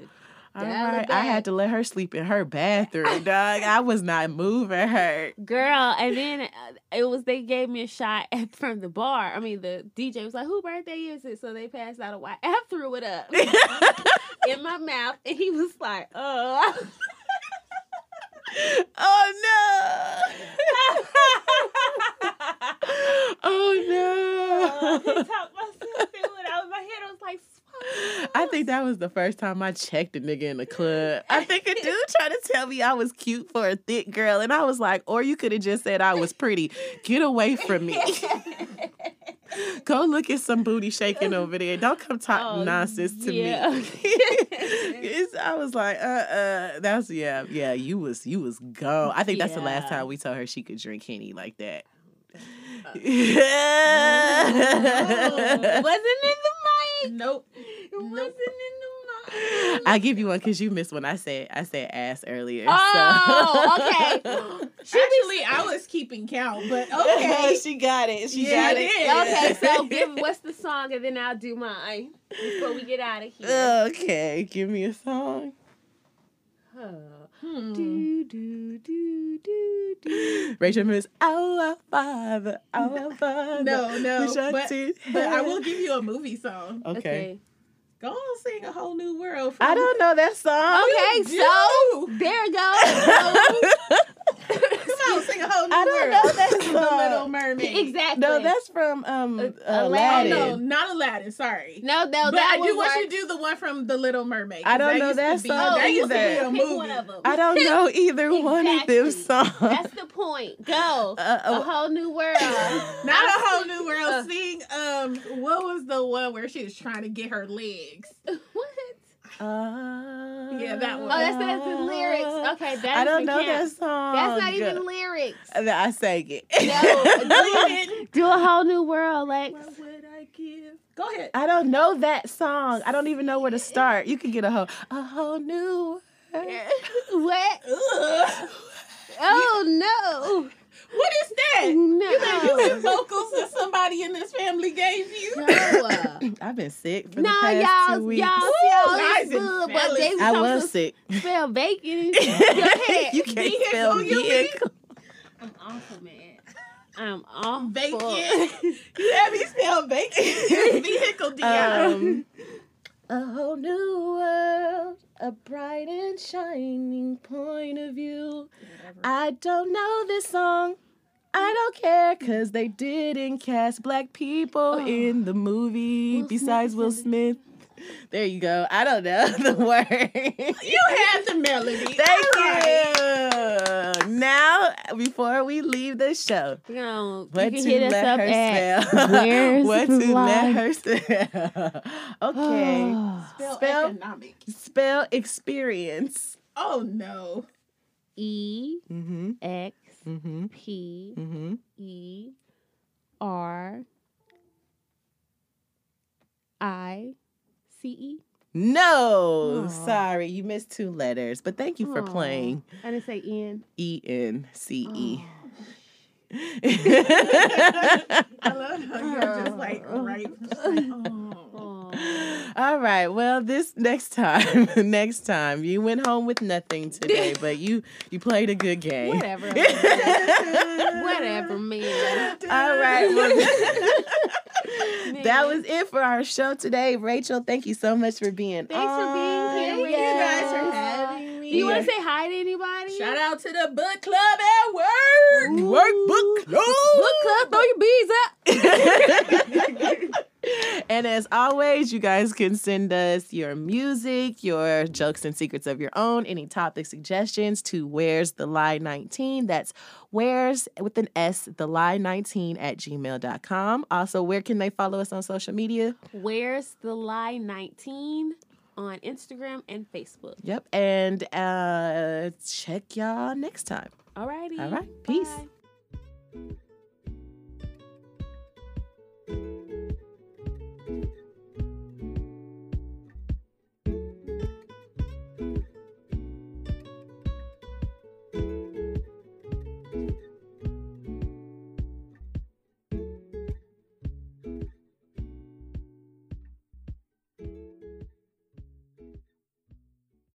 All right, I had to let her sleep in her bathroom, dog. I was not moving her. Girl, and then uh, it was they gave me a shot at, from the bar. I mean, the DJ was like, "Who birthday is it?" So they passed out a white. I threw it up in my mouth, and he was like, "Oh." Oh, oh no! oh no! talked myself through it. I was my head. I was like, I think that was the first time I checked a nigga in the club. I think a dude tried to tell me I was cute for a thick girl, and I was like, or you could have just said I was pretty. Get away from me. Go look at some booty shaking over there. Don't come talk Oh, nonsense to yeah. me. I was like, uh, uh, that's yeah, yeah. You was you was gone. I think that's the last time we told her she could drink henny like that. Oh, it wasn't in the mic. Nope. It wasn't in the mic. I'll give you one because you missed when I said I said ass earlier. Oh, okay. Actually, I was keeping count, but okay. she got it. She Yeah, got I it. Okay, so give what's the song, and then I'll do mine before we get out of here. Okay, give me a song. Huh. Hmm. Do, do, do, do, do. Rachel Miss, our father, our father. No, no, but- But I will give you a movie song. Okay. Go on, sing a whole new world. I don't know that song. Oh, okay, You so do. there it goes. Come on, sing a whole new I don't world. know that the song. Little Mermaid. exactly. no, that's from um Uh, Oh Aladdin. no, not Aladdin. Sorry. no, no. but that I do want you to do the one from The Little Mermaid. I don't know used to that be- song That used to be a Pick movie. one of them. I don't know either one of them songs. That's the point. Go. Uh, a oh. whole new world. Not a whole new world. Uh. Sing um, what was the one where she was trying to get her legs? what? Yeah, that oh, one. Oh, that's that's the lyrics. Okay, that I don't doesn't know count. that song. That's not even lyrics. I sang it. No, do, do a whole new world, like. What would I give? Go ahead. I don't know that song. I don't even know where to start. You can get a whole a whole new. world. What? Ugh. Oh no! What is that? No. You think you vocals that somebody in this family gave you? No. I've been sick for the No, past y'all, two y'all, weeks. y'all, Guys it's and good, but fellas. they was I talking was some sick. spell bacon your head. you can't Vehicle, spell you vehicle. I'm awful, man. I'm awful. Bacon. you have me spell bacon. It's vehicle Dion. Um, a whole new world, a bright and shining point of view. I don't know this song. I don't care because they didn't cast black people Oh. in the movie Will besides is Will. Smith. There you go. I don't know the word. you have the melody. Thank All right. you. Now, before we leave the show, You know, what you to can hit us let up her at spell? What the to let her spell? okay. Spell, Spell- economic. Spell experience. Oh no. E Mm-hmm. X Mm-hmm. P Mm-hmm. E R I C E. No, Aw. sorry, you missed two letters, but thank you for Aw. playing I didn't say N. E N C E. I love how you're just like right. just like, oh. All right. Well, this next time, next time you went home with nothing today, but you you played a good game. Whatever. Whatever, man. All right. Well, that was it for our show today. Rachel, thank you so much for being Thanks for being here. Thank you guys for having me. Do you want to say hi to anybody? Shout out to the book club at work. Workbook club. Book club, throw your bees up. And as always, you guys can send us your music, your jokes and secrets of your own, any topic suggestions to where's the lie 19. That's where's with an S, the lie 19 at gmail.com. Also, where can they follow us on social media? Where's the lie 19 on Instagram and Facebook. Yep. And uh check y'all next time. All righty. All right. Peace. Bye.